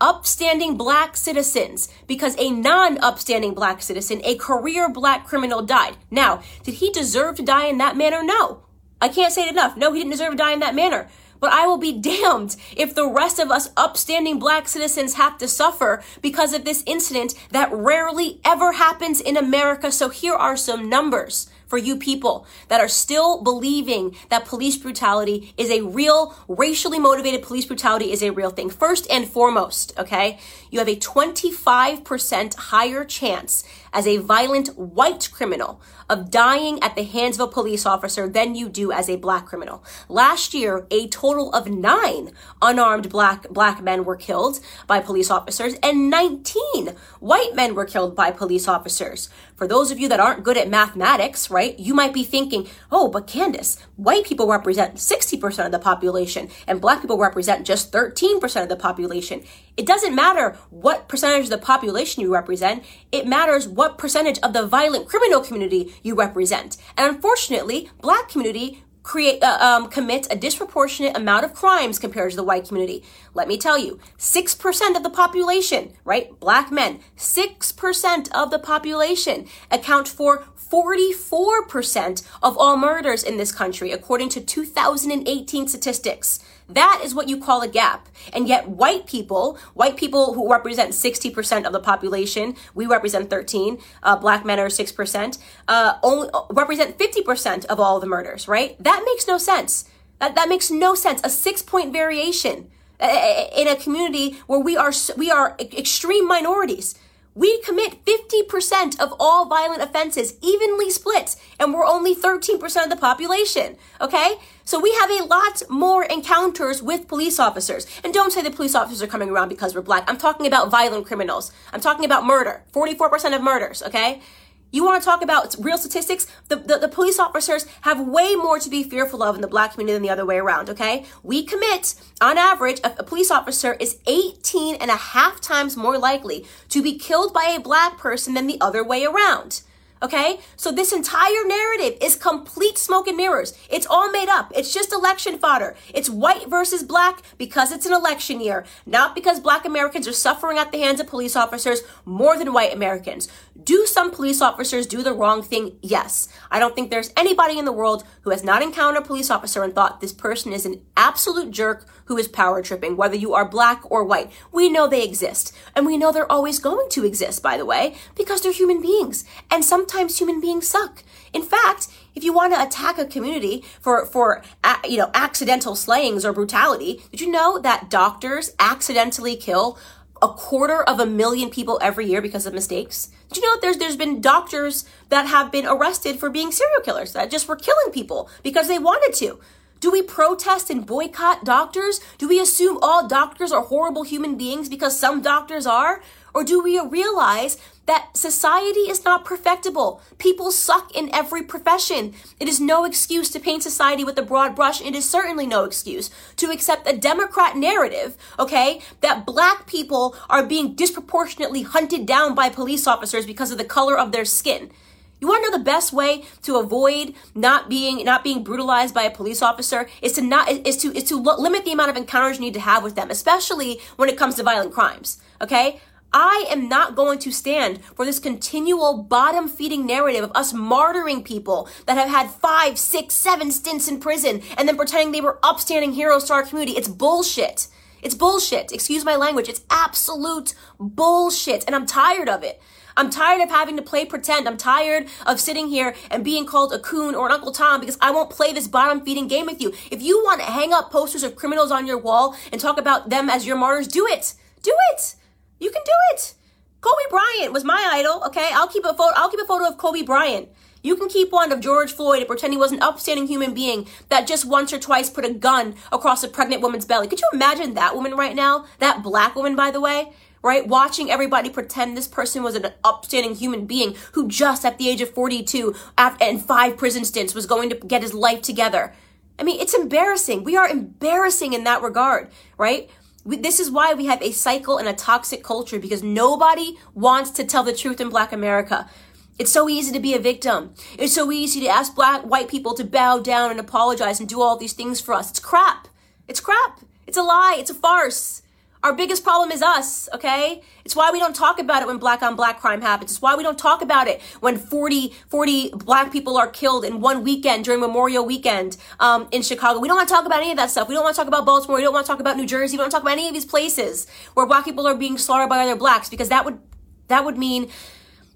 upstanding black citizens because a non upstanding black citizen, a career black criminal died. Now, did he deserve to die in that manner? No. I can't say it enough. No, he didn't deserve to die in that manner. But I will be damned if the rest of us upstanding black citizens have to suffer because of this incident that rarely ever happens in America. So here are some numbers for you people that are still believing that police brutality is a real, racially motivated police brutality is a real thing. First and foremost, okay, you have a 25% higher chance as a violent white criminal of dying at the hands of a police officer than you do as a black criminal. Last year, a total of nine unarmed black black men were killed by police officers, and 19 white men were killed by police officers. For those of you that aren't good at mathematics, right, you might be thinking, oh, but Candace, white people represent 60% of the population, and black people represent just 13% of the population. It doesn't matter what percentage of the population you represent, it matters what percentage of the violent criminal community you represent. And unfortunately, black community create uh, um, commits a disproportionate amount of crimes compared to the white community. Let me tell you, 6% of the population, right? Black men, 6% of the population account for 44% of all murders in this country, according to 2018 statistics. That is what you call a gap. And yet white people, white people who represent 60% of the population, we represent 13, uh, black men are 6%, uh, only uh, represent 50% of all the murders, right? That makes no sense. That, that makes no sense. A six point variation uh, in a community where we are, we are extreme minorities. We commit 50% of all violent offenses, evenly split, and we're only 13% of the population. Okay? So we have a lot more encounters with police officers. And don't say the police officers are coming around because we're black. I'm talking about violent criminals. I'm talking about murder. 44% of murders, okay? You want to talk about real statistics? The, the, the, police officers have way more to be fearful of in the black community than the other way around, okay? We commit, on average, a, a police officer is 18 and a half times more likely to be killed by a black person than the other way around. Okay? So this entire narrative is complete smoke and mirrors. It's all made up. It's just election fodder. It's white versus black because it's an election year, not because black Americans are suffering at the hands of police officers more than white Americans. Do some police officers do the wrong thing? Yes. I don't think there's anybody in the world who has not encountered a police officer and thought this person is an absolute jerk who is power tripping, whether you are black or white. We know they exist. And we know they're always going to exist, by the way, because they're human beings. And sometimes human beings suck. In fact, if you want to attack a community for, for, you know, accidental slayings or brutality, did you know that doctors accidentally kill a quarter of a million people every year because of mistakes? Do you know that there's there's been doctors that have been arrested for being serial killers that just were killing people because they wanted to? Do we protest and boycott doctors? Do we assume all doctors are horrible human beings because some doctors are? Or do we realize that society is not perfectible? People suck in every profession. It is no excuse to paint society with a broad brush. It is certainly no excuse to accept a Democrat narrative, okay, that black people are being disproportionately hunted down by police officers because of the color of their skin. You want to know the best way to avoid not being not being brutalized by a police officer is to not is to is to limit the amount of encounters you need to have with them, especially when it comes to violent crimes. Okay? I am not going to stand for this continual bottom feeding narrative of us martyring people that have had five, six, seven stints in prison and then pretending they were upstanding heroes to our community. It's bullshit. It's bullshit. Excuse my language. It's absolute bullshit. And I'm tired of it. I'm tired of having to play pretend. I'm tired of sitting here and being called a coon or an Uncle Tom because I won't play this bottom feeding game with you. If you want to hang up posters of criminals on your wall and talk about them as your martyrs, do it. Do it. You can do it. Kobe Bryant was my idol. Okay, I'll keep a photo. I'll keep a photo of Kobe Bryant. You can keep one of George Floyd and pretend he was an upstanding human being that just once or twice put a gun across a pregnant woman's belly. Could you imagine that woman right now? That black woman, by the way, right? Watching everybody pretend this person was an upstanding human being who just at the age of 42 after, and five prison stints was going to get his life together. I mean, it's embarrassing. We are embarrassing in that regard, right? We, this is why we have a cycle and a toxic culture because nobody wants to tell the truth in black America. It's so easy to be a victim. It's so easy to ask black, white people to bow down and apologize and do all these things for us. It's crap. It's crap. It's a lie. It's a farce. Our biggest problem is us, okay? It's why we don't talk about it when black on black crime happens. It's why we don't talk about it when 40, 40 black people are killed in one weekend during Memorial Weekend um, in Chicago. We don't want to talk about any of that stuff. We don't want to talk about Baltimore. We don't want to talk about New Jersey. We don't talk about any of these places where black people are being slaughtered by other blacks because that would that would mean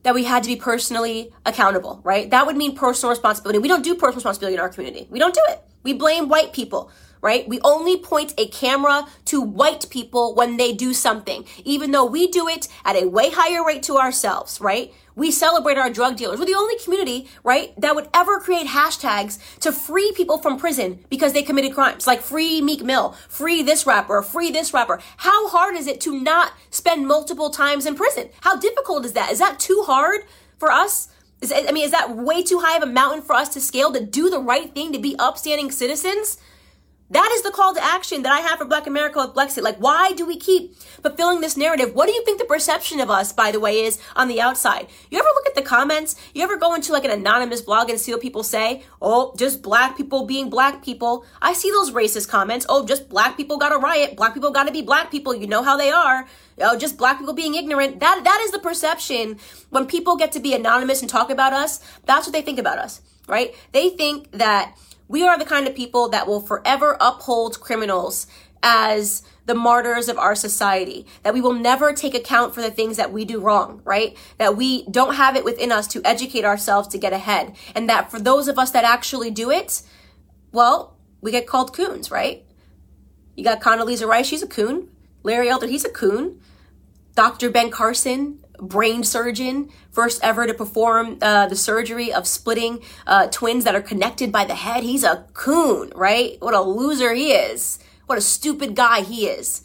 that we had to be personally accountable, right? That would mean personal responsibility. We don't do personal responsibility in our community. We don't do it. We blame white people, right? We only point a camera to white people when they do something, even though we do it at a way higher rate to ourselves, right? We celebrate our drug dealers. We're the only community, right, that would ever create hashtags to free people from prison because they committed crimes. Like free Meek Mill, free this rapper, free this rapper. How hard is it to not spend multiple times in prison? How difficult is that? Is that too hard for us? Is, I mean, is that way too high of a mountain for us to scale to do the right thing, to be upstanding citizens? That is the call to action that I have for Black America with Blexit. Like, why do we keep fulfilling this narrative? What do you think the perception of us, by the way, is on the outside? You ever look at the comments? You ever go into like an anonymous blog and see what people say? Oh, just black people being black people. I see those racist comments. Oh, just black people got to riot. Black people got to be black people. You know how they are. Oh, just black people being ignorant. That that is the perception when people get to be anonymous and talk about us. That's what they think about us, right? They think that we are the kind of people that will forever uphold criminals as the martyrs of our society, that we will never take account for the things that we do wrong, right? That we don't have it within us to educate ourselves to get ahead. And that for those of us that actually do it, well, we get called coons, right? You got Condoleezza Rice, she's a coon. Larry Elder, he's a coon. Dr. Ben Carson, brain surgeon, first ever to perform uh, the surgery of splitting uh, twins that are connected by the head. He's a coon, right? What a loser he is. What a stupid guy he is.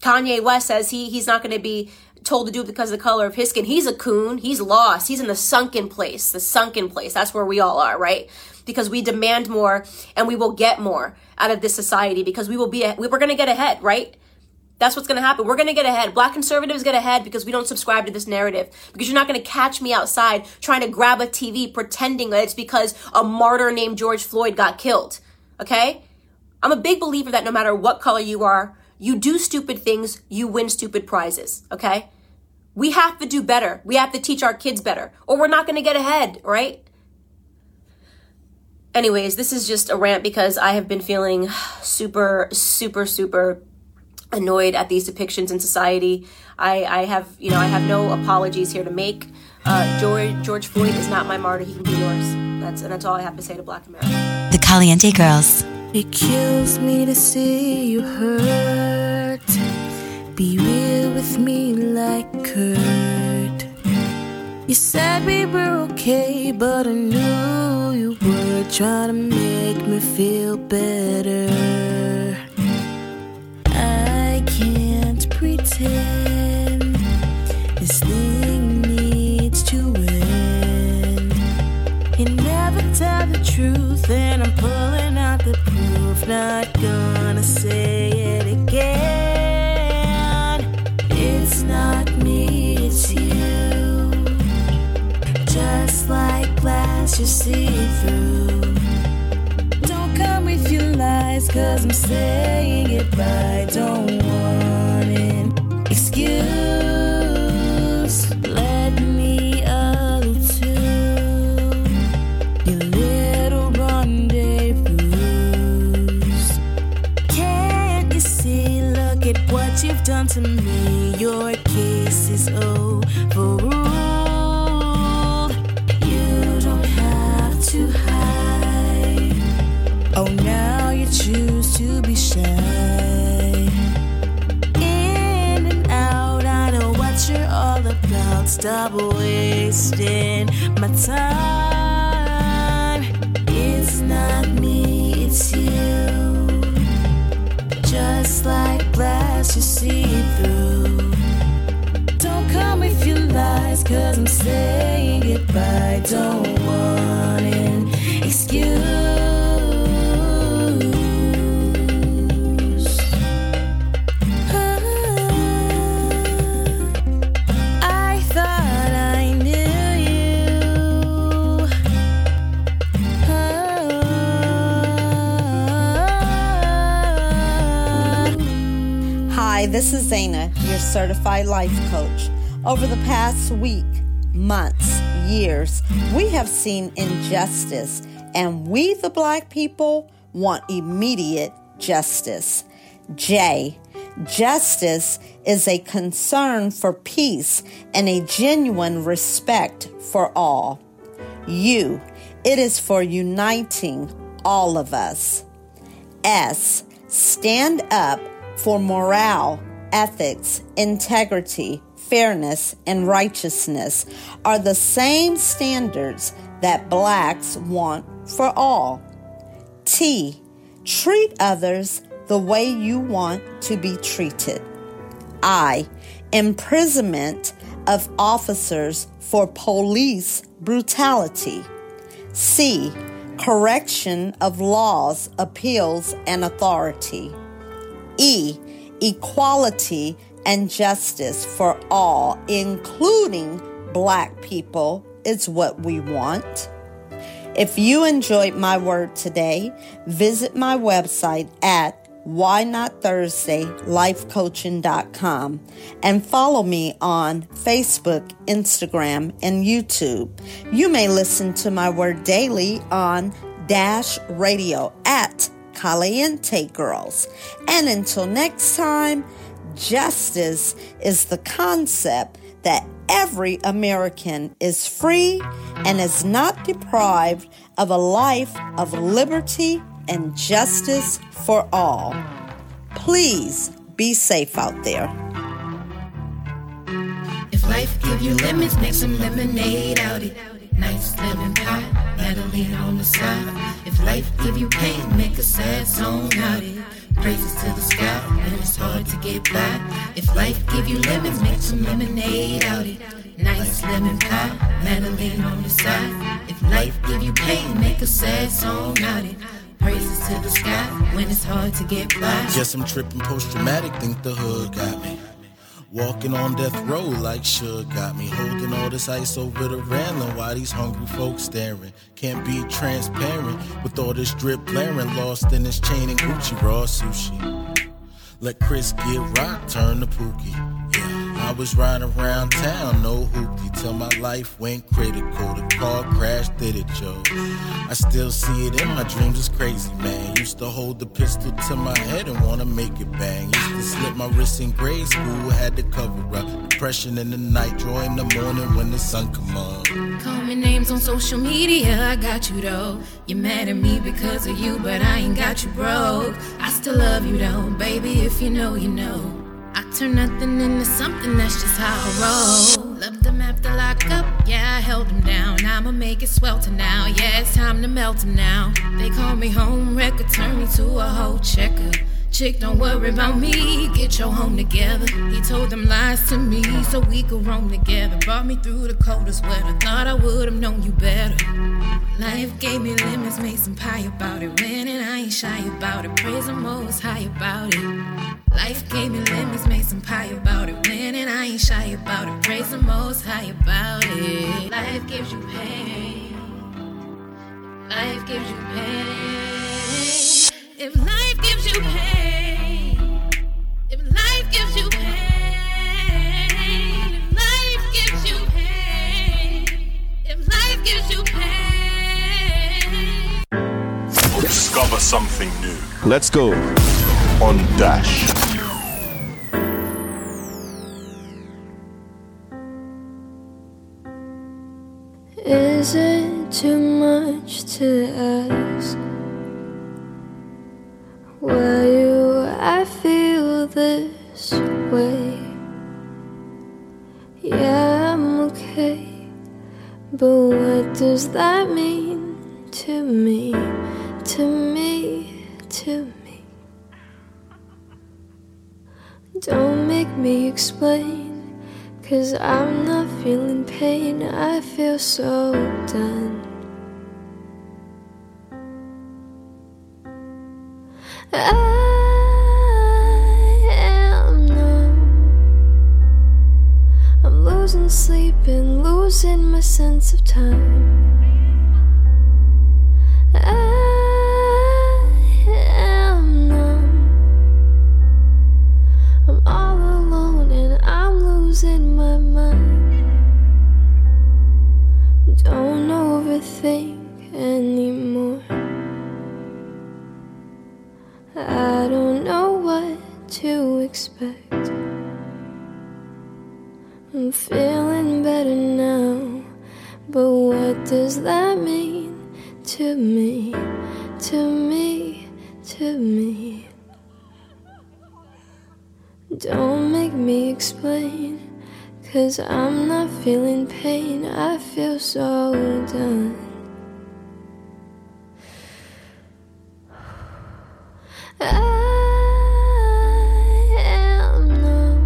Kanye West says he he's not going to be told to do it because of the color of his skin. He's a coon. He's lost. He's in the sunken place. The sunken place. That's where we all are, right? Because we demand more and we will get more out of this society because we will be we we're going to get ahead, right? That's what's going to happen. We're going to get ahead. Black conservatives get ahead because we don't subscribe to this narrative. Because you're not going to catch me outside trying to grab a TV pretending that it's because a martyr named George Floyd got killed. Okay? I'm a big believer that no matter what color you are, you do stupid things, you win stupid prizes. Okay? We have to do better. We have to teach our kids better, or we're not going to get ahead, right? Anyways, this is just a rant because I have been feeling super, super, super annoyed at these depictions in society. I, I have, you know, I have no apologies here to make. Uh, George George Floyd is not my martyr. He can be yours. That's and that's all I have to say to Black America. The Caliente Girls. It kills me to see you hurt. Be real with me like Kurt. You said we were okay, but I knew you were trying to make me feel better. This thing needs to end. You never tell the truth, and I'm pulling out the proof. Not gonna say it again. It's not me, it's you. Just like glass, you see through. Don't come with your lies, cause I'm saying it right. Don't want Stop wasting my time. Zaina, your certified life coach. Over the past week, months, years, we have seen injustice, and we, the black people, want immediate justice. J. Justice is a concern for peace and a genuine respect for all. U. It is for uniting all of us. S. Stand up for morale, ethics, integrity, fairness, and righteousness are the same standards that blacks want for all. T. Treat others the way you want to be treated. I. Imprisonment of officers for police brutality. C. Correction of laws, appeals, and authority. E. Equality and justice for all, including black people, is what we want. If you enjoyed my word today, visit my website at why not Thursday lifecoaching.com and follow me on Facebook, Instagram, and YouTube. You may listen to my word daily on Dash Radio at Caliente Girls. And until next time, justice is the concept that every American is free and is not deprived of a life of liberty and justice for all. Please be safe out there. If life give you lemons, make some lemonade out it. Nice lemon pie, Madeline on the side. If life give you pain, make a sad song out it. Praises to the sky, and it's hard to get by. If life give you lemons, make some lemonade out it. Nice lemon pie, Madeline on the side. If life give you pain, make a sad song out it. Praises to the sky when it's hard to get by. Guess I'm tripping post traumatic, think the hood got me. Walking on death row like Suge got me. Holding all this ice over the railing while these hungry folks staring. Can't be transparent with all this drip blaring. Lost in this chain and Gucci raw sushi. Let Chris get rock, turn to Pookie. I was riding around town, no hoopty, till my life went critical. The car crashed, did it, Joe. I still see it in my dreams, it's crazy, man. Used to hold the pistol to my head and wanna make it bang. Used to slip my wrist in grade school, had to cover up. Depression in the night, joy in the morning when the sun come up. Call me names on social media, I got you though. You're mad at me because of you, but I ain't got you broke. I still love you though, baby, if you know, you know. I turn nothing into something, that's just how I roll. Loved after lock up, yeah, I held them down. I'ma make it swelter now, yeah, it's time to melt them now. They call me home wrecker, turn me to a whole checker. Chick, don't worry about me, get your home together. He told them lies to me so we could roam together. Brought me through the coldest weather, thought I would've known you better. Life gave me lemons, made some pie about it. Winning, I ain't shy about it. Praise the most high about it. Life gave me lemons, made some pie about it. Winning, I ain't shy about it. Praise the most high about it. Life gives you pain. Life gives you pain. If life gives you pain, if life gives you pain, if life gives you pain, if life gives you pain. Discover something new. Let's go on Dash. Is it too much to ask? Why do I feel this way? Yeah, I'm okay, but what does that mean to me? To me, to me. Don't make me explain. Cause I'm not feeling pain, I feel so done. I am numb. I'm losing sleep and losing my sense of time. I am numb. I'm all alone and I'm losing my mind. Don't overthink anymore. I don't know what to expect. I'm feeling better now, but what does that mean to me? To me, to me. Don't make me explain, Cause I'm not feeling pain, I feel so done. I am numb.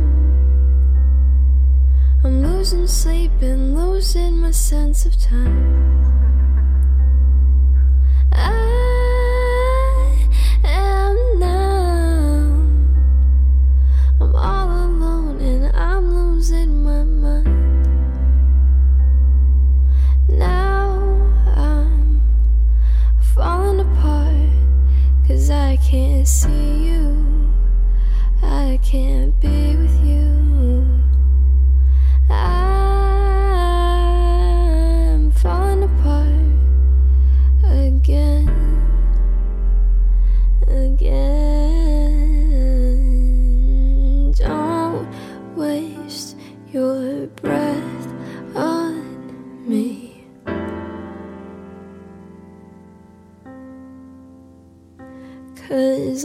I'm losing sleep and losing my sense of time. See you. I can't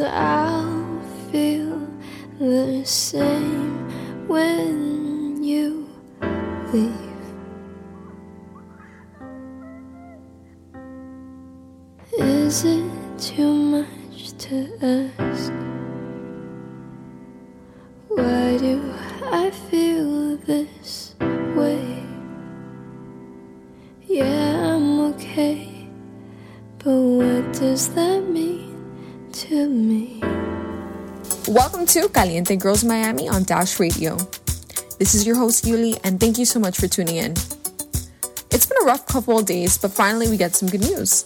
I'll feel the same when you leave. To Caliente Girls Miami on Dash Radio. This is your host Yuli, and thank you so much for tuning in. It's been a rough couple of days, but finally we get some good news.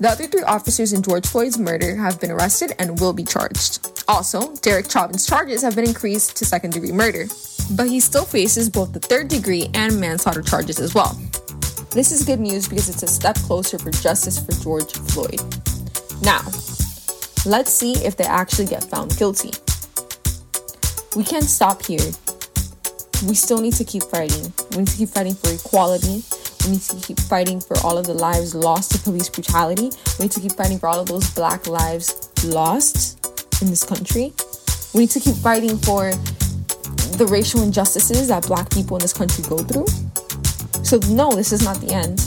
The other three officers in George Floyd's murder have been arrested and will be charged. Also, Derek Chauvin's charges have been increased to second degree murder, but he still faces both the third degree and manslaughter charges as well. This is good news because it's a step closer for justice for George Floyd. Now, let's see if they actually get found guilty. We can't stop here. We still need to keep fighting. We need to keep fighting for equality. We need to keep fighting for all of the lives lost to police brutality. We need to keep fighting for all of those black lives lost in this country. We need to keep fighting for the racial injustices that black people in this country go through. So, no, this is not the end,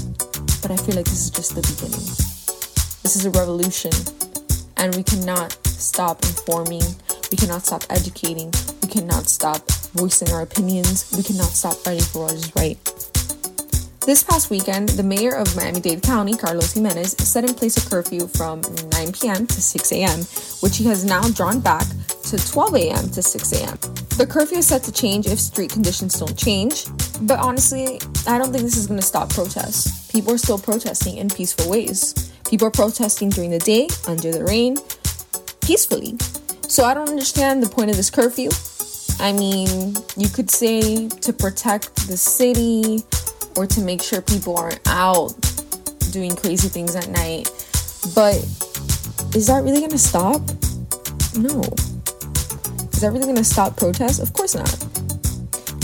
but I feel like this is just the beginning. This is a revolution, and we cannot stop informing, we cannot stop educating, cannot stop voicing our opinions, we cannot stop fighting for what is right. This past weekend, the mayor of Miami Dade County, Carlos Gimenez, set in place a curfew from 9 p.m. to 6 a.m., which he has now drawn back to 12 a.m. to 6 a.m. The curfew is set to change if street conditions don't change, but honestly, I don't think this is going to stop protests. People are still protesting in peaceful ways. People are protesting during the day, under the rain, peacefully. So I don't understand the point of this curfew. I mean, you could say to protect the city or to make sure people aren't out doing crazy things at night. But is that really going to stop? No. Is that really going to stop protests? Of course not.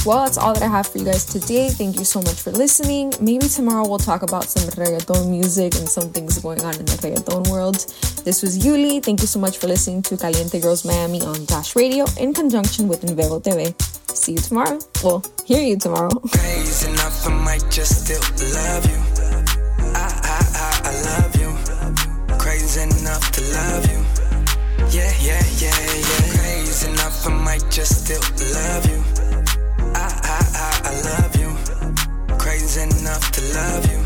Well, that's all that I have for you guys today. Thank you so much for listening. Maybe tomorrow we'll talk about some reggaeton music and some things going on in the reggaeton world. This was Yuli. Thank you so much for listening to Caliente Girls Miami on Dash Radio in conjunction with Invevo TV. See you tomorrow. Well, hear you tomorrow. Crazy enough, I might just still love you. I, I, I, I love you. Crazy enough to love you. Yeah, yeah, yeah, yeah. Crazy enough, I might just still love you. I, I, I, I love you. Crazy enough to love you.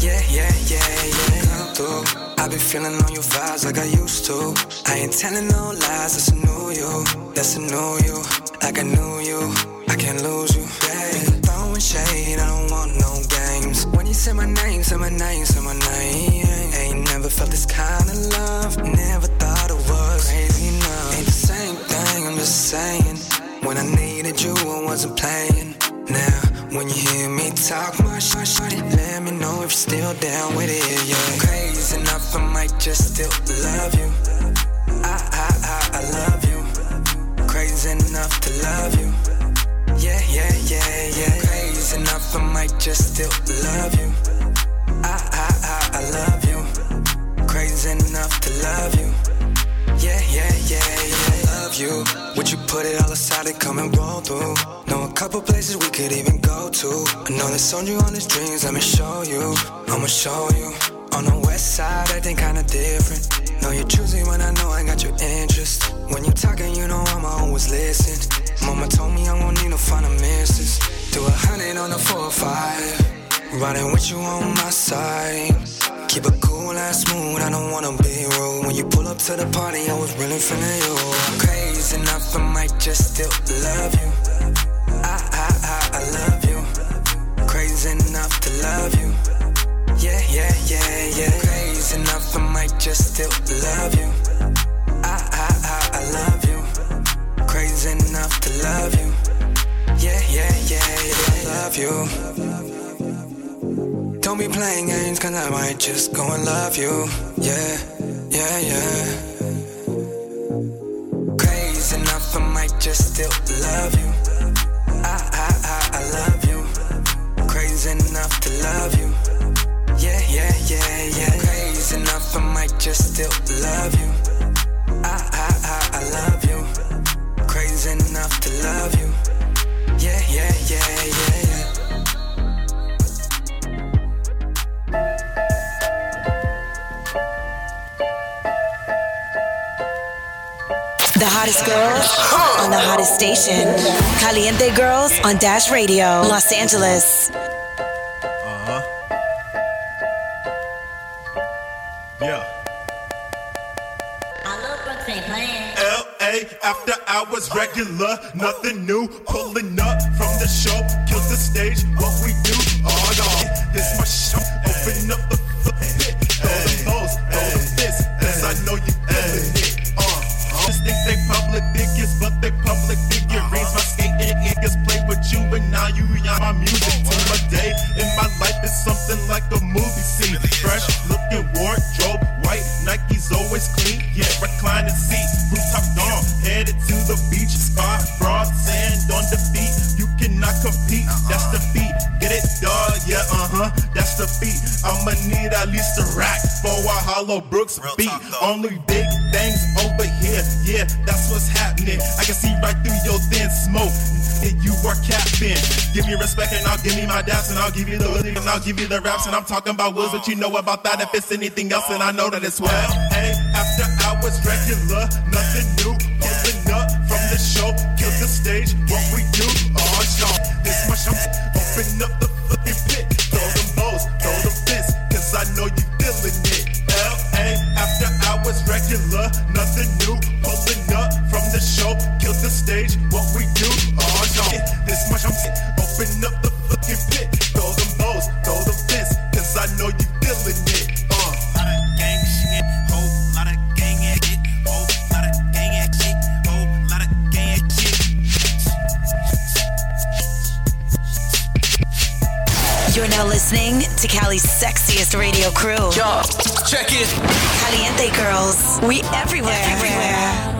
Yeah, yeah, yeah, yeah. Come through. I be feeling on your vibes like I used to. I ain't telling no lies, that's a new you. That's a new you. Like I knew you. I can't lose you. Babe. Throwing shade, I don't want no games. When you say my name, say my name, say my name. Ain't never felt this kind of love. Never thought it was crazy enough. Ain't the same thing, I'm just saying. When I needed you, I wasn't playing. Now, when you hear me talk my shit, let me know if you're still down with it. Yeah, crazy enough, I might just still love you. I, I, I, I love you. Crazy enough to love you. Yeah, yeah, yeah, yeah. Crazy enough, I might just still love you. I, I, I, I love you. Crazy enough to love you. Yeah, yeah, yeah, yeah. You. Would you put it all aside and come and roll through? Know a couple places we could even go to. I know they sold you on these dreams, let me show you. I'ma show you. On the west side, acting kinda different. Know you're choosy when I know I got your interest. When you talking, you know I'ma always listen. Mama told me I won't need no final misses. Do a hundred on the four or five. Riding with you on my side. Keep it cool and smooth, I don't wanna be rude. When you pull up to the party, I was really feeling you. Crazy enough, I might just still love you. I, I, I, I love you. Crazy enough to love you. Yeah, yeah, yeah, yeah. Crazy enough, I might just still love you. I, I, I, I love you. Crazy enough to love you. Yeah, yeah, yeah, yeah. I Love you. Don't be playing games, cause I might just go and love you. Yeah, yeah, yeah. Crazy enough, I might just still love you. I, I, I, I love you. Crazy enough to love you. Yeah, yeah, yeah, yeah. Crazy enough, I might just still love you. I, I, I, I love you. Crazy enough to love you. Yeah, yeah, yeah, yeah, The hottest girls on the hottest station. Caliente Girls on Dash Radio, Los Angeles. Uh-huh. Yeah. I love Brooklyn playing. LA after hours regular, nothing new. Pulling up from the show, kill the stage. What we do, oh no, this my show. Open up the pit, throw the foes, throw the fists, cause I know you feeling it. Uh, just think they public figures, but they public figurines. My skating niggas play with you, and now you are my music team. my day in my life is something like a movie scene. Fresh I'ma need at least a rack for a Hollow Brooks beat. Only big things over here. Yeah, that's what's happening. I can see right through your thin smoke. And you are capping. Give me respect and I'll give me my daps and I'll give you the hoodie and I'll give you the raps and I'm talking about woods, but you know about that. If it's anything else, then I know that it's well. Hey, after hours regular, nothing new. Pulling up from the show, kill the stage. What we do, oh y'all, this much I'm open up the know you feeling it. LA after hours regular, nothing new. Pulling up from the show, kill the stage. What we do, oh y'all, this much I'm open up You're now listening to Cali's sexiest radio crew. Yo, check it. Caliente Girls. We everywhere. everywhere.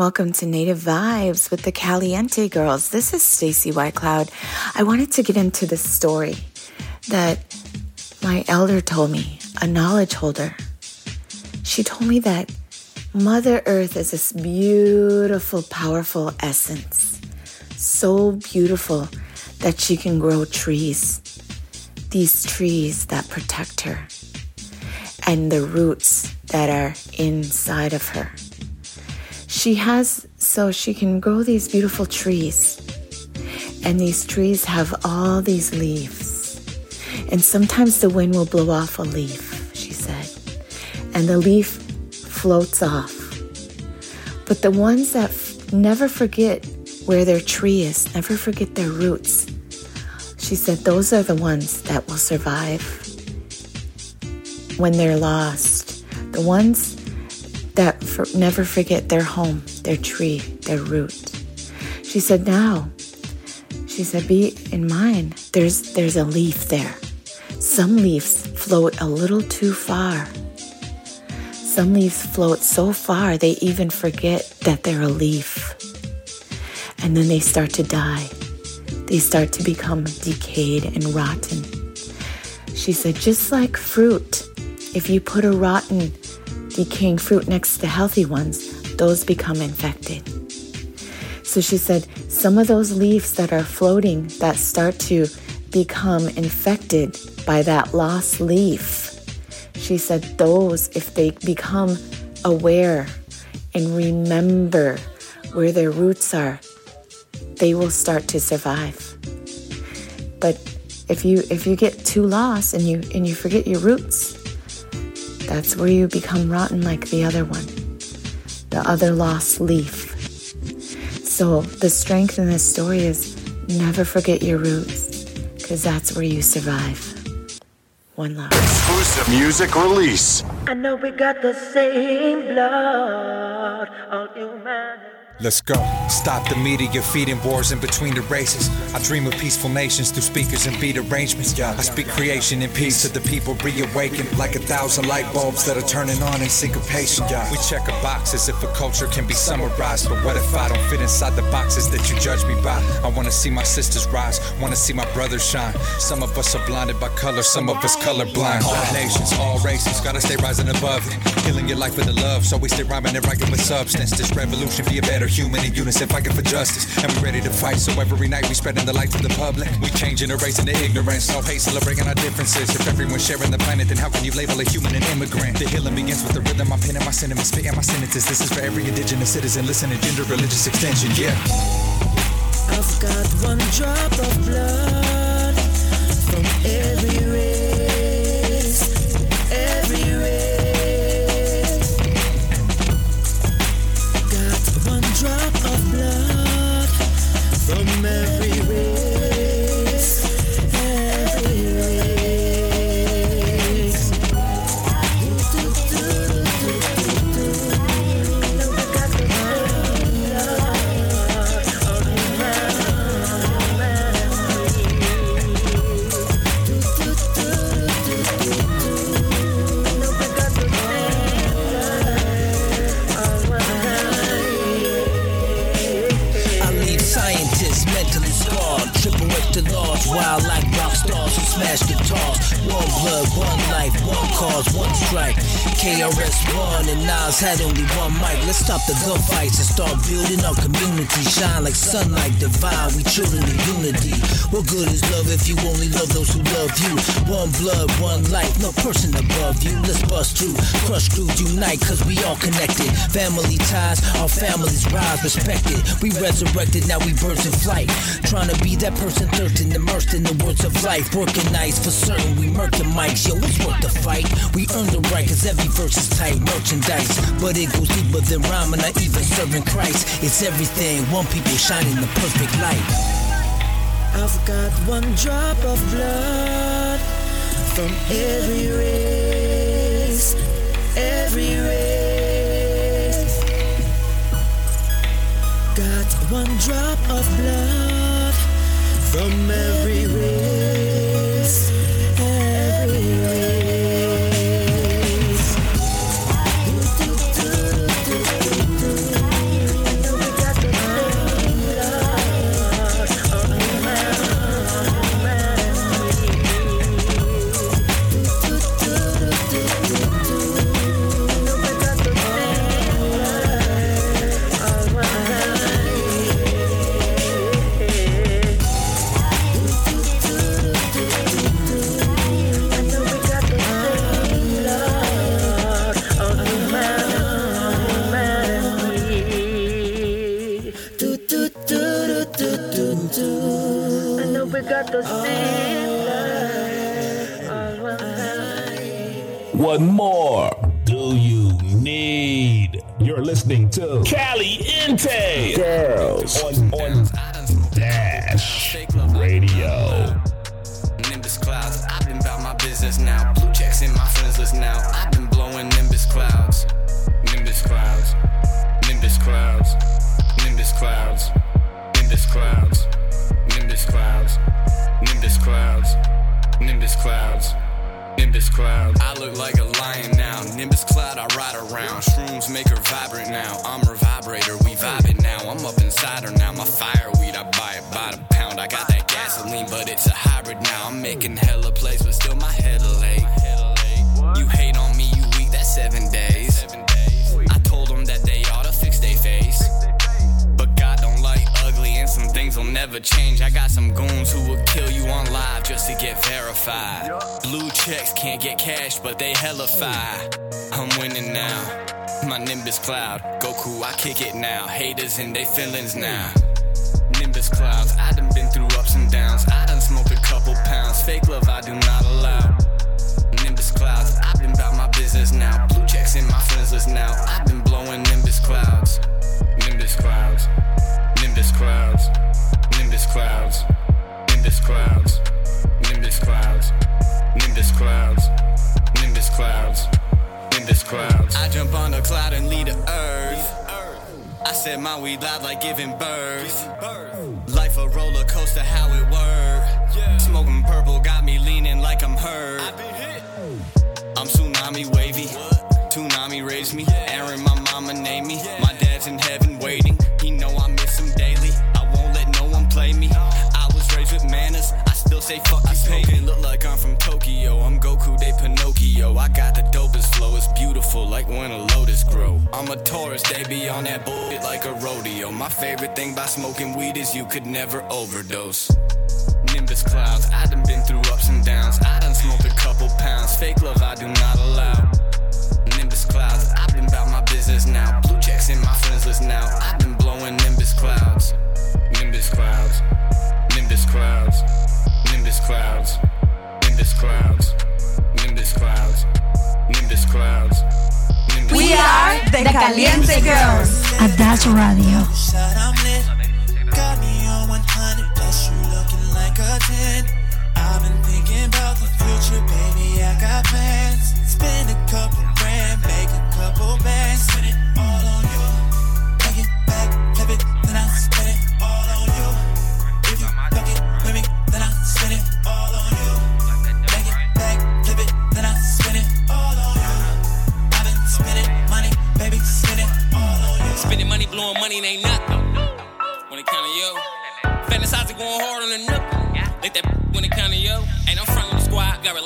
Welcome to Native Vibes with the Caliente Girls. This is Stacy Whitecloud. I wanted to get into the story that my elder told me, a knowledge holder. She told me that Mother Earth is this beautiful, powerful essence. So beautiful that she can grow trees. These trees that protect her and the roots that are inside of her. She has, so she can grow these beautiful trees. And these trees have all these leaves. And sometimes the wind will blow off a leaf, she said. And the leaf floats off. But the ones that f- never forget where their tree is, never forget their roots, she said those are the ones that will survive when they're lost. The ones that for, never forget their home, their tree, their root. She said, now, she said, be in mind, there's, there's a leaf there. Some leaves float a little too far. Some leaves float so far they even forget that they're a leaf. And then they start to die. They start to become decayed and rotten. She said, just like fruit, if you put a rotten, decaying fruit next to healthy ones, those become infected. So she said, some of those leaves that are floating that start to become infected by that lost leaf, she said, those, if they become aware and remember where their roots are, they will start to survive. But if you if you get too lost and you and you forget your roots, that's where you become rotten like the other one, the other lost leaf. So the strength in this story is never forget your roots, because that's where you survive. One love. Exclusive music release. I know we got the same blood, all humanity. Let's go. Stop the media feeding wars in between the races. I dream of peaceful nations through speakers and beat arrangements. I speak creation and peace to the people reawaken like a thousand light bulbs that are turning on in syncopation. We check a box as if a culture can be summarized. But what if I don't fit inside the boxes that you judge me by? I wanna see my sisters rise, wanna see my brothers shine. Some of us are blinded by color, some of us colorblind. All nations, all races, gotta stay rising above it. Healing your life with the love, so we stay rhyming and writing with substance. This revolution be a better human in unison, fighting for justice. And we're ready to fight, so every night we spreading the light to the public. We changing, erasing the ignorance, no hate, celebrating our differences. If everyone's sharing the planet, then how can you label a human an immigrant? The healing begins with the rhythm, I'm pinning my sentiments, spitting my sentences. This is for every indigenous citizen, listening, gender, religious extension, yeah. I've got one drop of blood from One blood, one life, one cause, one strike. KRS One and Nas had only one mic. Let's stop the gunfights and start building our community. Shine like sunlight, divine. We children of unity. What good is love if you only love those who love you? One blood, one life, no person above you. Let's bust through, crush crews, unite, cause we all connected. Family ties, our families rise, respected. We resurrected, now we birds in flight. Trying to be that person thirsting, immersed in the words of life. Working nights for certain, we murking mics. Yo, it's worth the fight. We earn the right, cause every verse is tight merchandise. But it goes deeper than rhyming or even serving Christ. It's everything, one people shining the perfect light. I've got one drop of blood from every race, every race. Got one drop of blood from every race, What more do you need? You're listening to Caliente Girls on, on Dash Radio. Nimbus clouds. I've been about my business now. Blue checks in my friends list now. I've been blowing Nimbus clouds. Nimbus clouds. Nimbus clouds. Nimbus clouds. Nimbus clouds. Nimbus clouds. Nimbus clouds. Nimbus clouds. Nimbus cloud. I look like a lion now. Nimbus cloud, I ride around. Shrooms make her vibrant now. I'm her vibrator, we vibing now. I'm up inside her now. My fireweed, I buy it by the pound. I got that gasoline, but it's a hybrid now. I'm making hella plays, but still my head a lake. You hate on me, you weak, that's seven days. Things will never change. I got some goons who will kill you on live just to get verified. Blue checks can't get cash, but they hella fire. I'm winning now. My Nimbus cloud, Goku, I kick it now. Haters in they feelings now. Nimbus clouds, I done been through ups and downs. I done smoked a couple pounds. Fake love, I do not allow. Nimbus clouds, I've been about my business now. Blue checks in my friends list now. I've been blowing Nimbus clouds. Nimbus clouds. Clouds. Nimbus clouds. Nimbus clouds. Nimbus clouds. Nimbus clouds. Nimbus clouds. Nimbus clouds. I jump on a cloud and lead the earth. I set my weed loud like giving birth. Life a roller coaster, how it work. Smoking purple got me leaning like I'm hurt. I'm tsunami wavy. Tsunami raised me. Aaron, my mama named me. My dad's in heaven still say fuck you, me. Look like I'm from Tokyo. I'm Goku, they Pinocchio. I got the dopest flow. It's beautiful, like when a lotus grow. I'm a Taurus. They be on that bullshit like a rodeo. My favorite thing by smoking weed is you could never overdose. Nimbus clouds. I done been through ups and downs. I done smoked a couple pounds. Fake love, I do not allow. Nimbus clouds. I've been about my business now. Blue checks in my friends list now. Caliente Girls. Radio.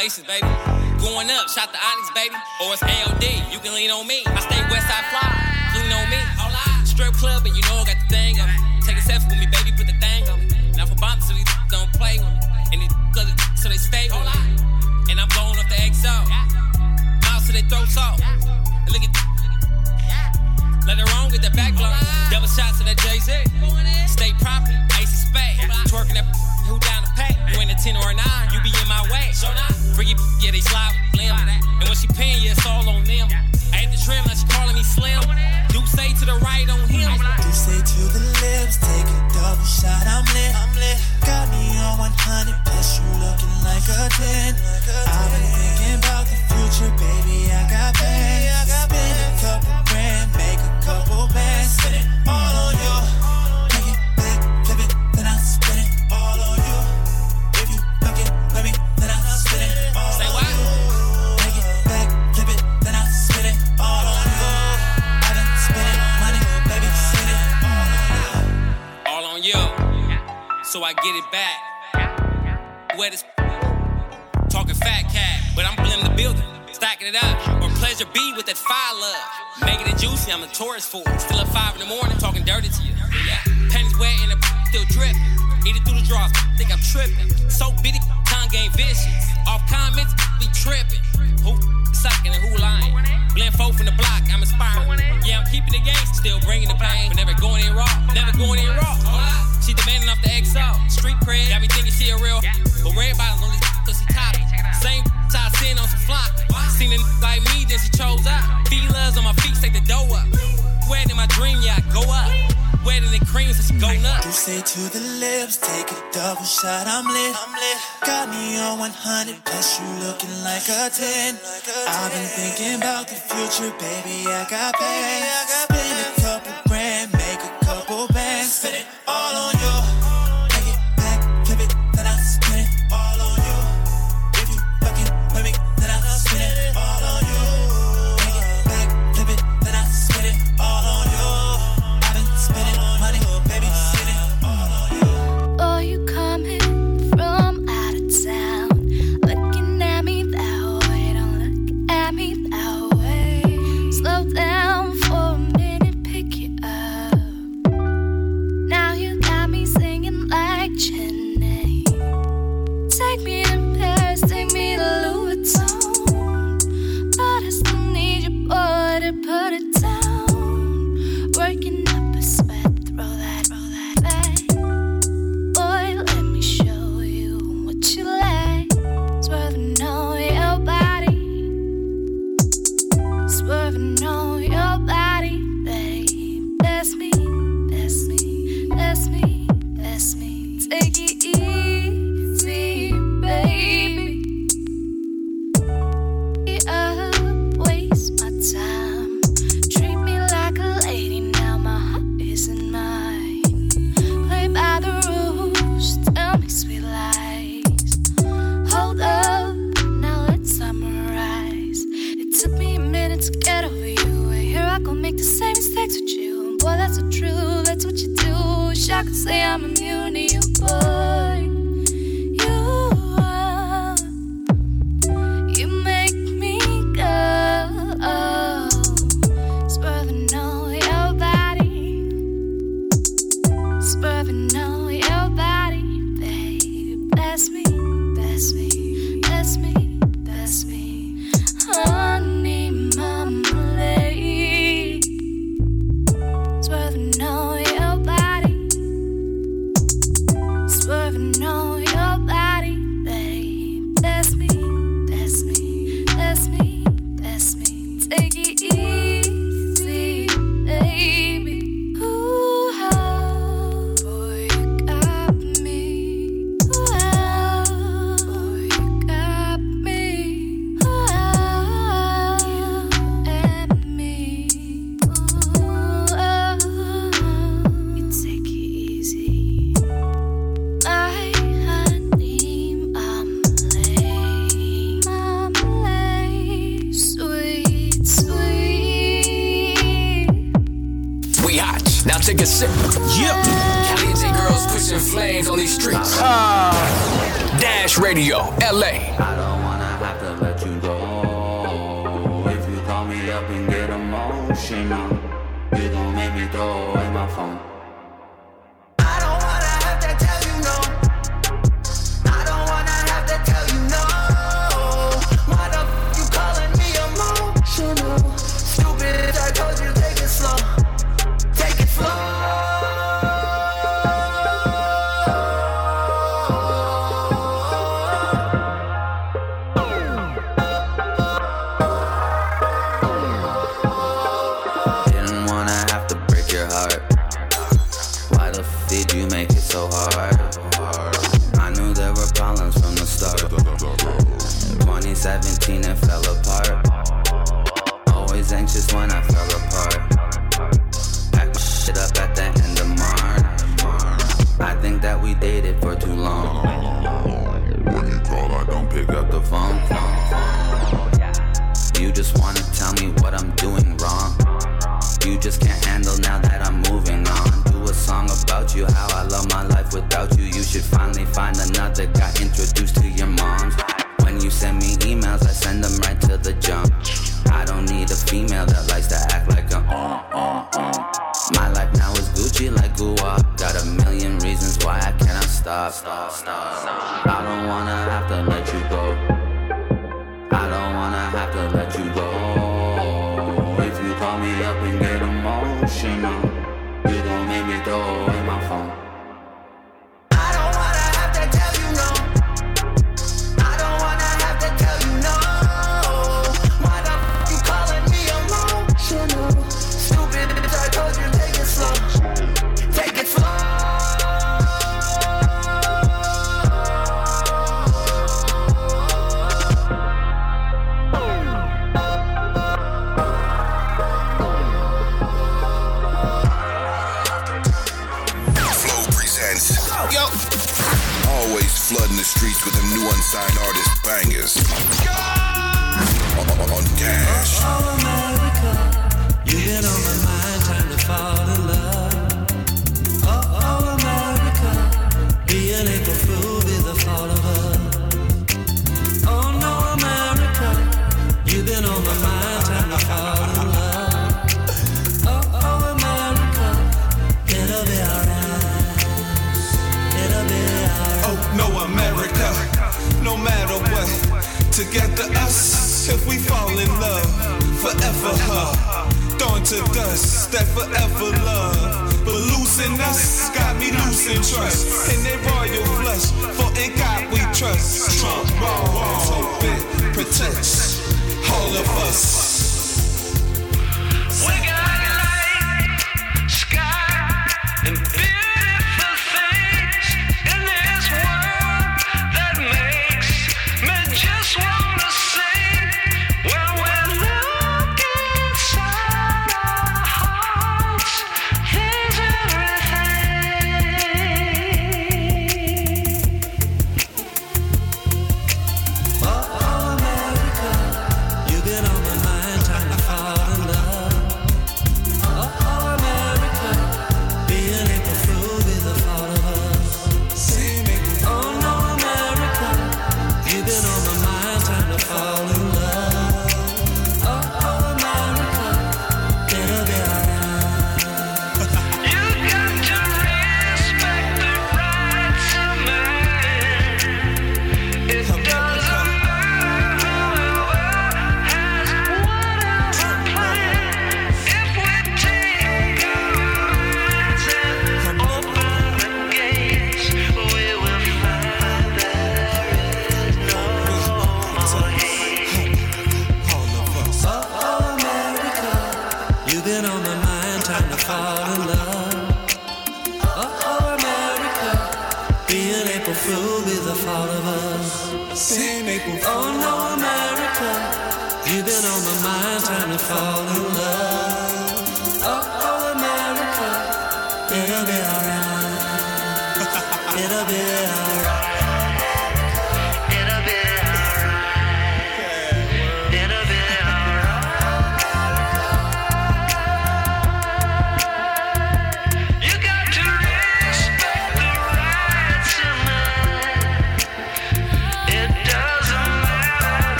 Relations, baby. Going up, shot the Onyx, baby. Or it's AOD, you can lean on me. I stay west side fly, lean on me. Strip club, and you know I got the thing on me. Take a selfie with me, baby, put the thing on me. Now for bombs, so these don't play with me. And these so they stay with me. And I'm blowing up the XO. Miles to they throw salt. And look at let her on with the back. Double shots to that Jay Z. Stay proper, ace of spade. Twerking that who down to pay. You ain't a 10 or a 9, you be in my way. Freaky, yeah, they slide with limb. And when she paying, yeah, it's all on them. I hit the trim, now she calling me slim. Do say to the right on him. Do say to the lips, take a double shot, I'm lit. I'm lit. Got me on 100, plus you looking like a 10. I've been thinking about the future, baby, I got plans. So I get it back. Wet as talking fat cat, but I'm blending the building. Stacking it up, or pleasure be with that fire love. Making it juicy, I'm a tourist for it. Still at five in the morning, talking dirty to you. Yeah. Pennies wet and the still dripping. Eat it through the drawers, think I'm tripping. So bitty, game vicious. Off comments, be tripping. Who sucking and who lying? Blend four from the block, I'm inspiring. Yeah, I'm keeping the game, still bringing the pain. But never going in raw, never going in raw. She demanding off the XO. Street cred, got me thinking she a real. But red bottles only cause she top. Same I seen on some flock. Seen a like me, then she chose out. Feelers on my feet, take the dough up. Where did my dream, yeah, I go up wetter than cream, so go nuts. This to the lips, take a double shot, I'm lit. I'm lit. Got me on 100, plus you looking like a 10. Like a I've 10. been thinking about the future, baby, I got plans. Spend a couple grand, make a couple bands, spend it all on you. get emotional. You don't make me throw away my phone. Them artist bangers. Together us, if we fall in love, forever her, dawn to dust, that forever love. But losing us got me losing trust, and they royal flush, for in God we trust. Strong walls, protects all of us.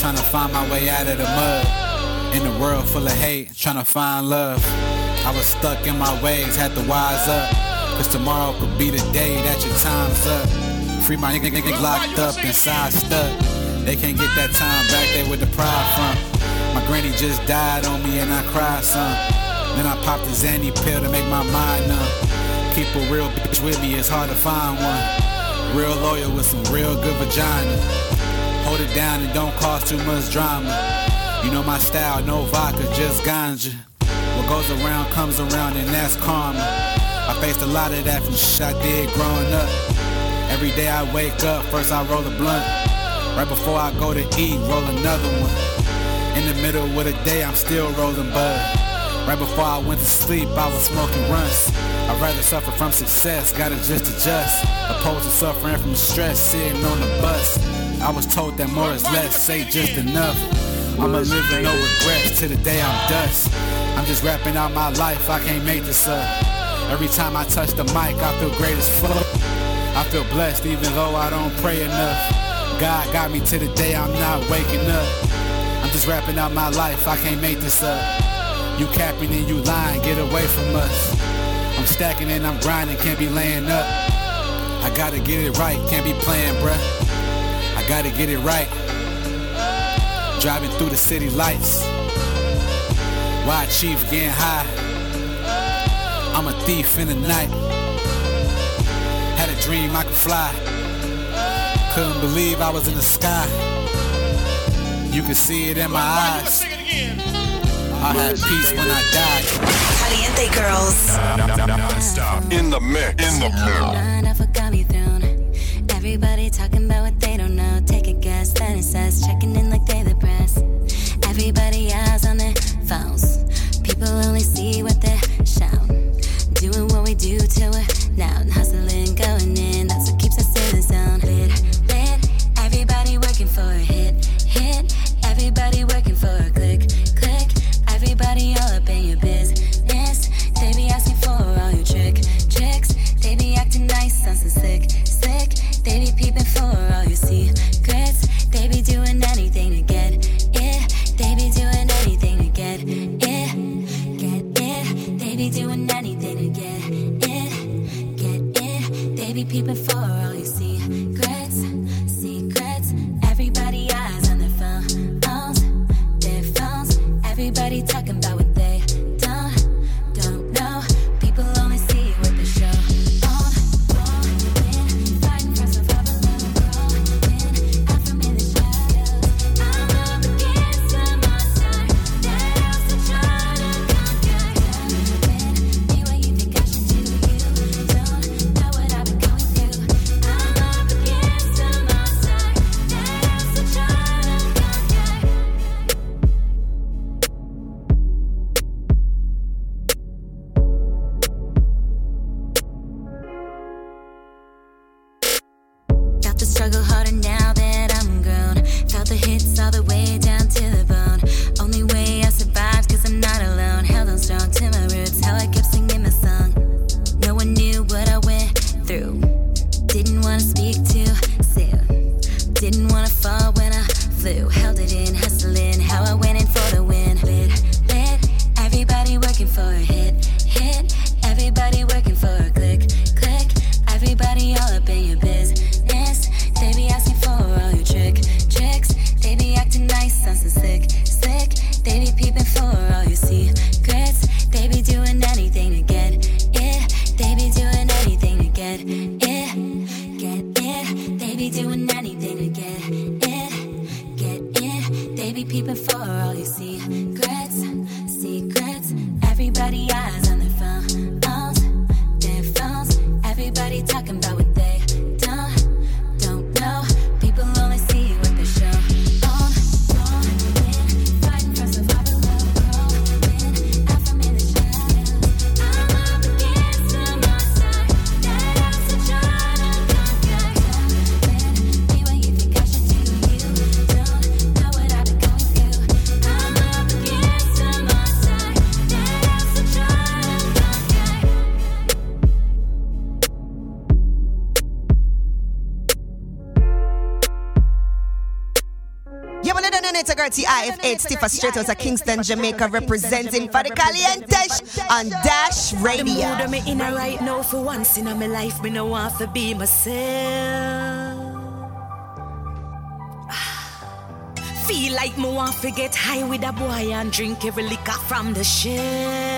Trying to find my way out of the mud. In a world full of hate, trying to find love. I was stuck in my ways, had to wise up. Cause tomorrow could be the day that your time's up. Free my nigga nigga locked up inside stuck. They can't get that time back there with the pride from. My granny just died on me and I cried some. Then I popped a Zanny pill to make my mind numb. Keep a real bitch with me, it's hard to find one. Real loyal with some real good vagina. Hold it down and don't cause too much drama. You know my style, no vodka, just ganja. What goes around comes around and that's karma. I faced a lot of that from shit I did growing up. Every day I wake up, first I roll a blunt. Right before I go to eat, roll another one. In the middle of the day, I'm still rolling bud. Right before I went to sleep, I was smoking runs. I'd rather suffer from success, gotta just adjust. Opposed to suffering from stress, sitting on the bus. I was told that more is less, say just enough. I'ma live with no regrets till the day I'm dust. I'm just rapping out my life, I can't make this up. Every time I touch the mic, I feel great as fuck. I feel blessed even though I don't pray enough. God got me to the day I'm not waking up. I'm just rapping out my life, I can't make this up. You capping and you lying, get away from us. I'm stacking and I'm grinding, can't be laying up. I gotta get it right, can't be playing, bruh. Gotta get it right. Driving through the city lights. Why Chief getting high? I'm a thief in the night. Had a dream I could fly. Couldn't believe I was in the sky. You can see it in my eyes. I had peace when I died. Caliente girls. Non-stop. In the mix. In the mix. Everybody talking about what they don't know. Take a guess, then it says checking in like they the press. Everybody eyes on their phones. People only see what they shout. Doing what we do till we're now hustling. Party IFH, Stiffa Straight out of Kingston, Jamaica, representing for the Caliente on Dash Radio. The mood I'm in right now for once in my life, me no want to be myself. Feel like me want to get high with a boy and drink every liquor from the shell.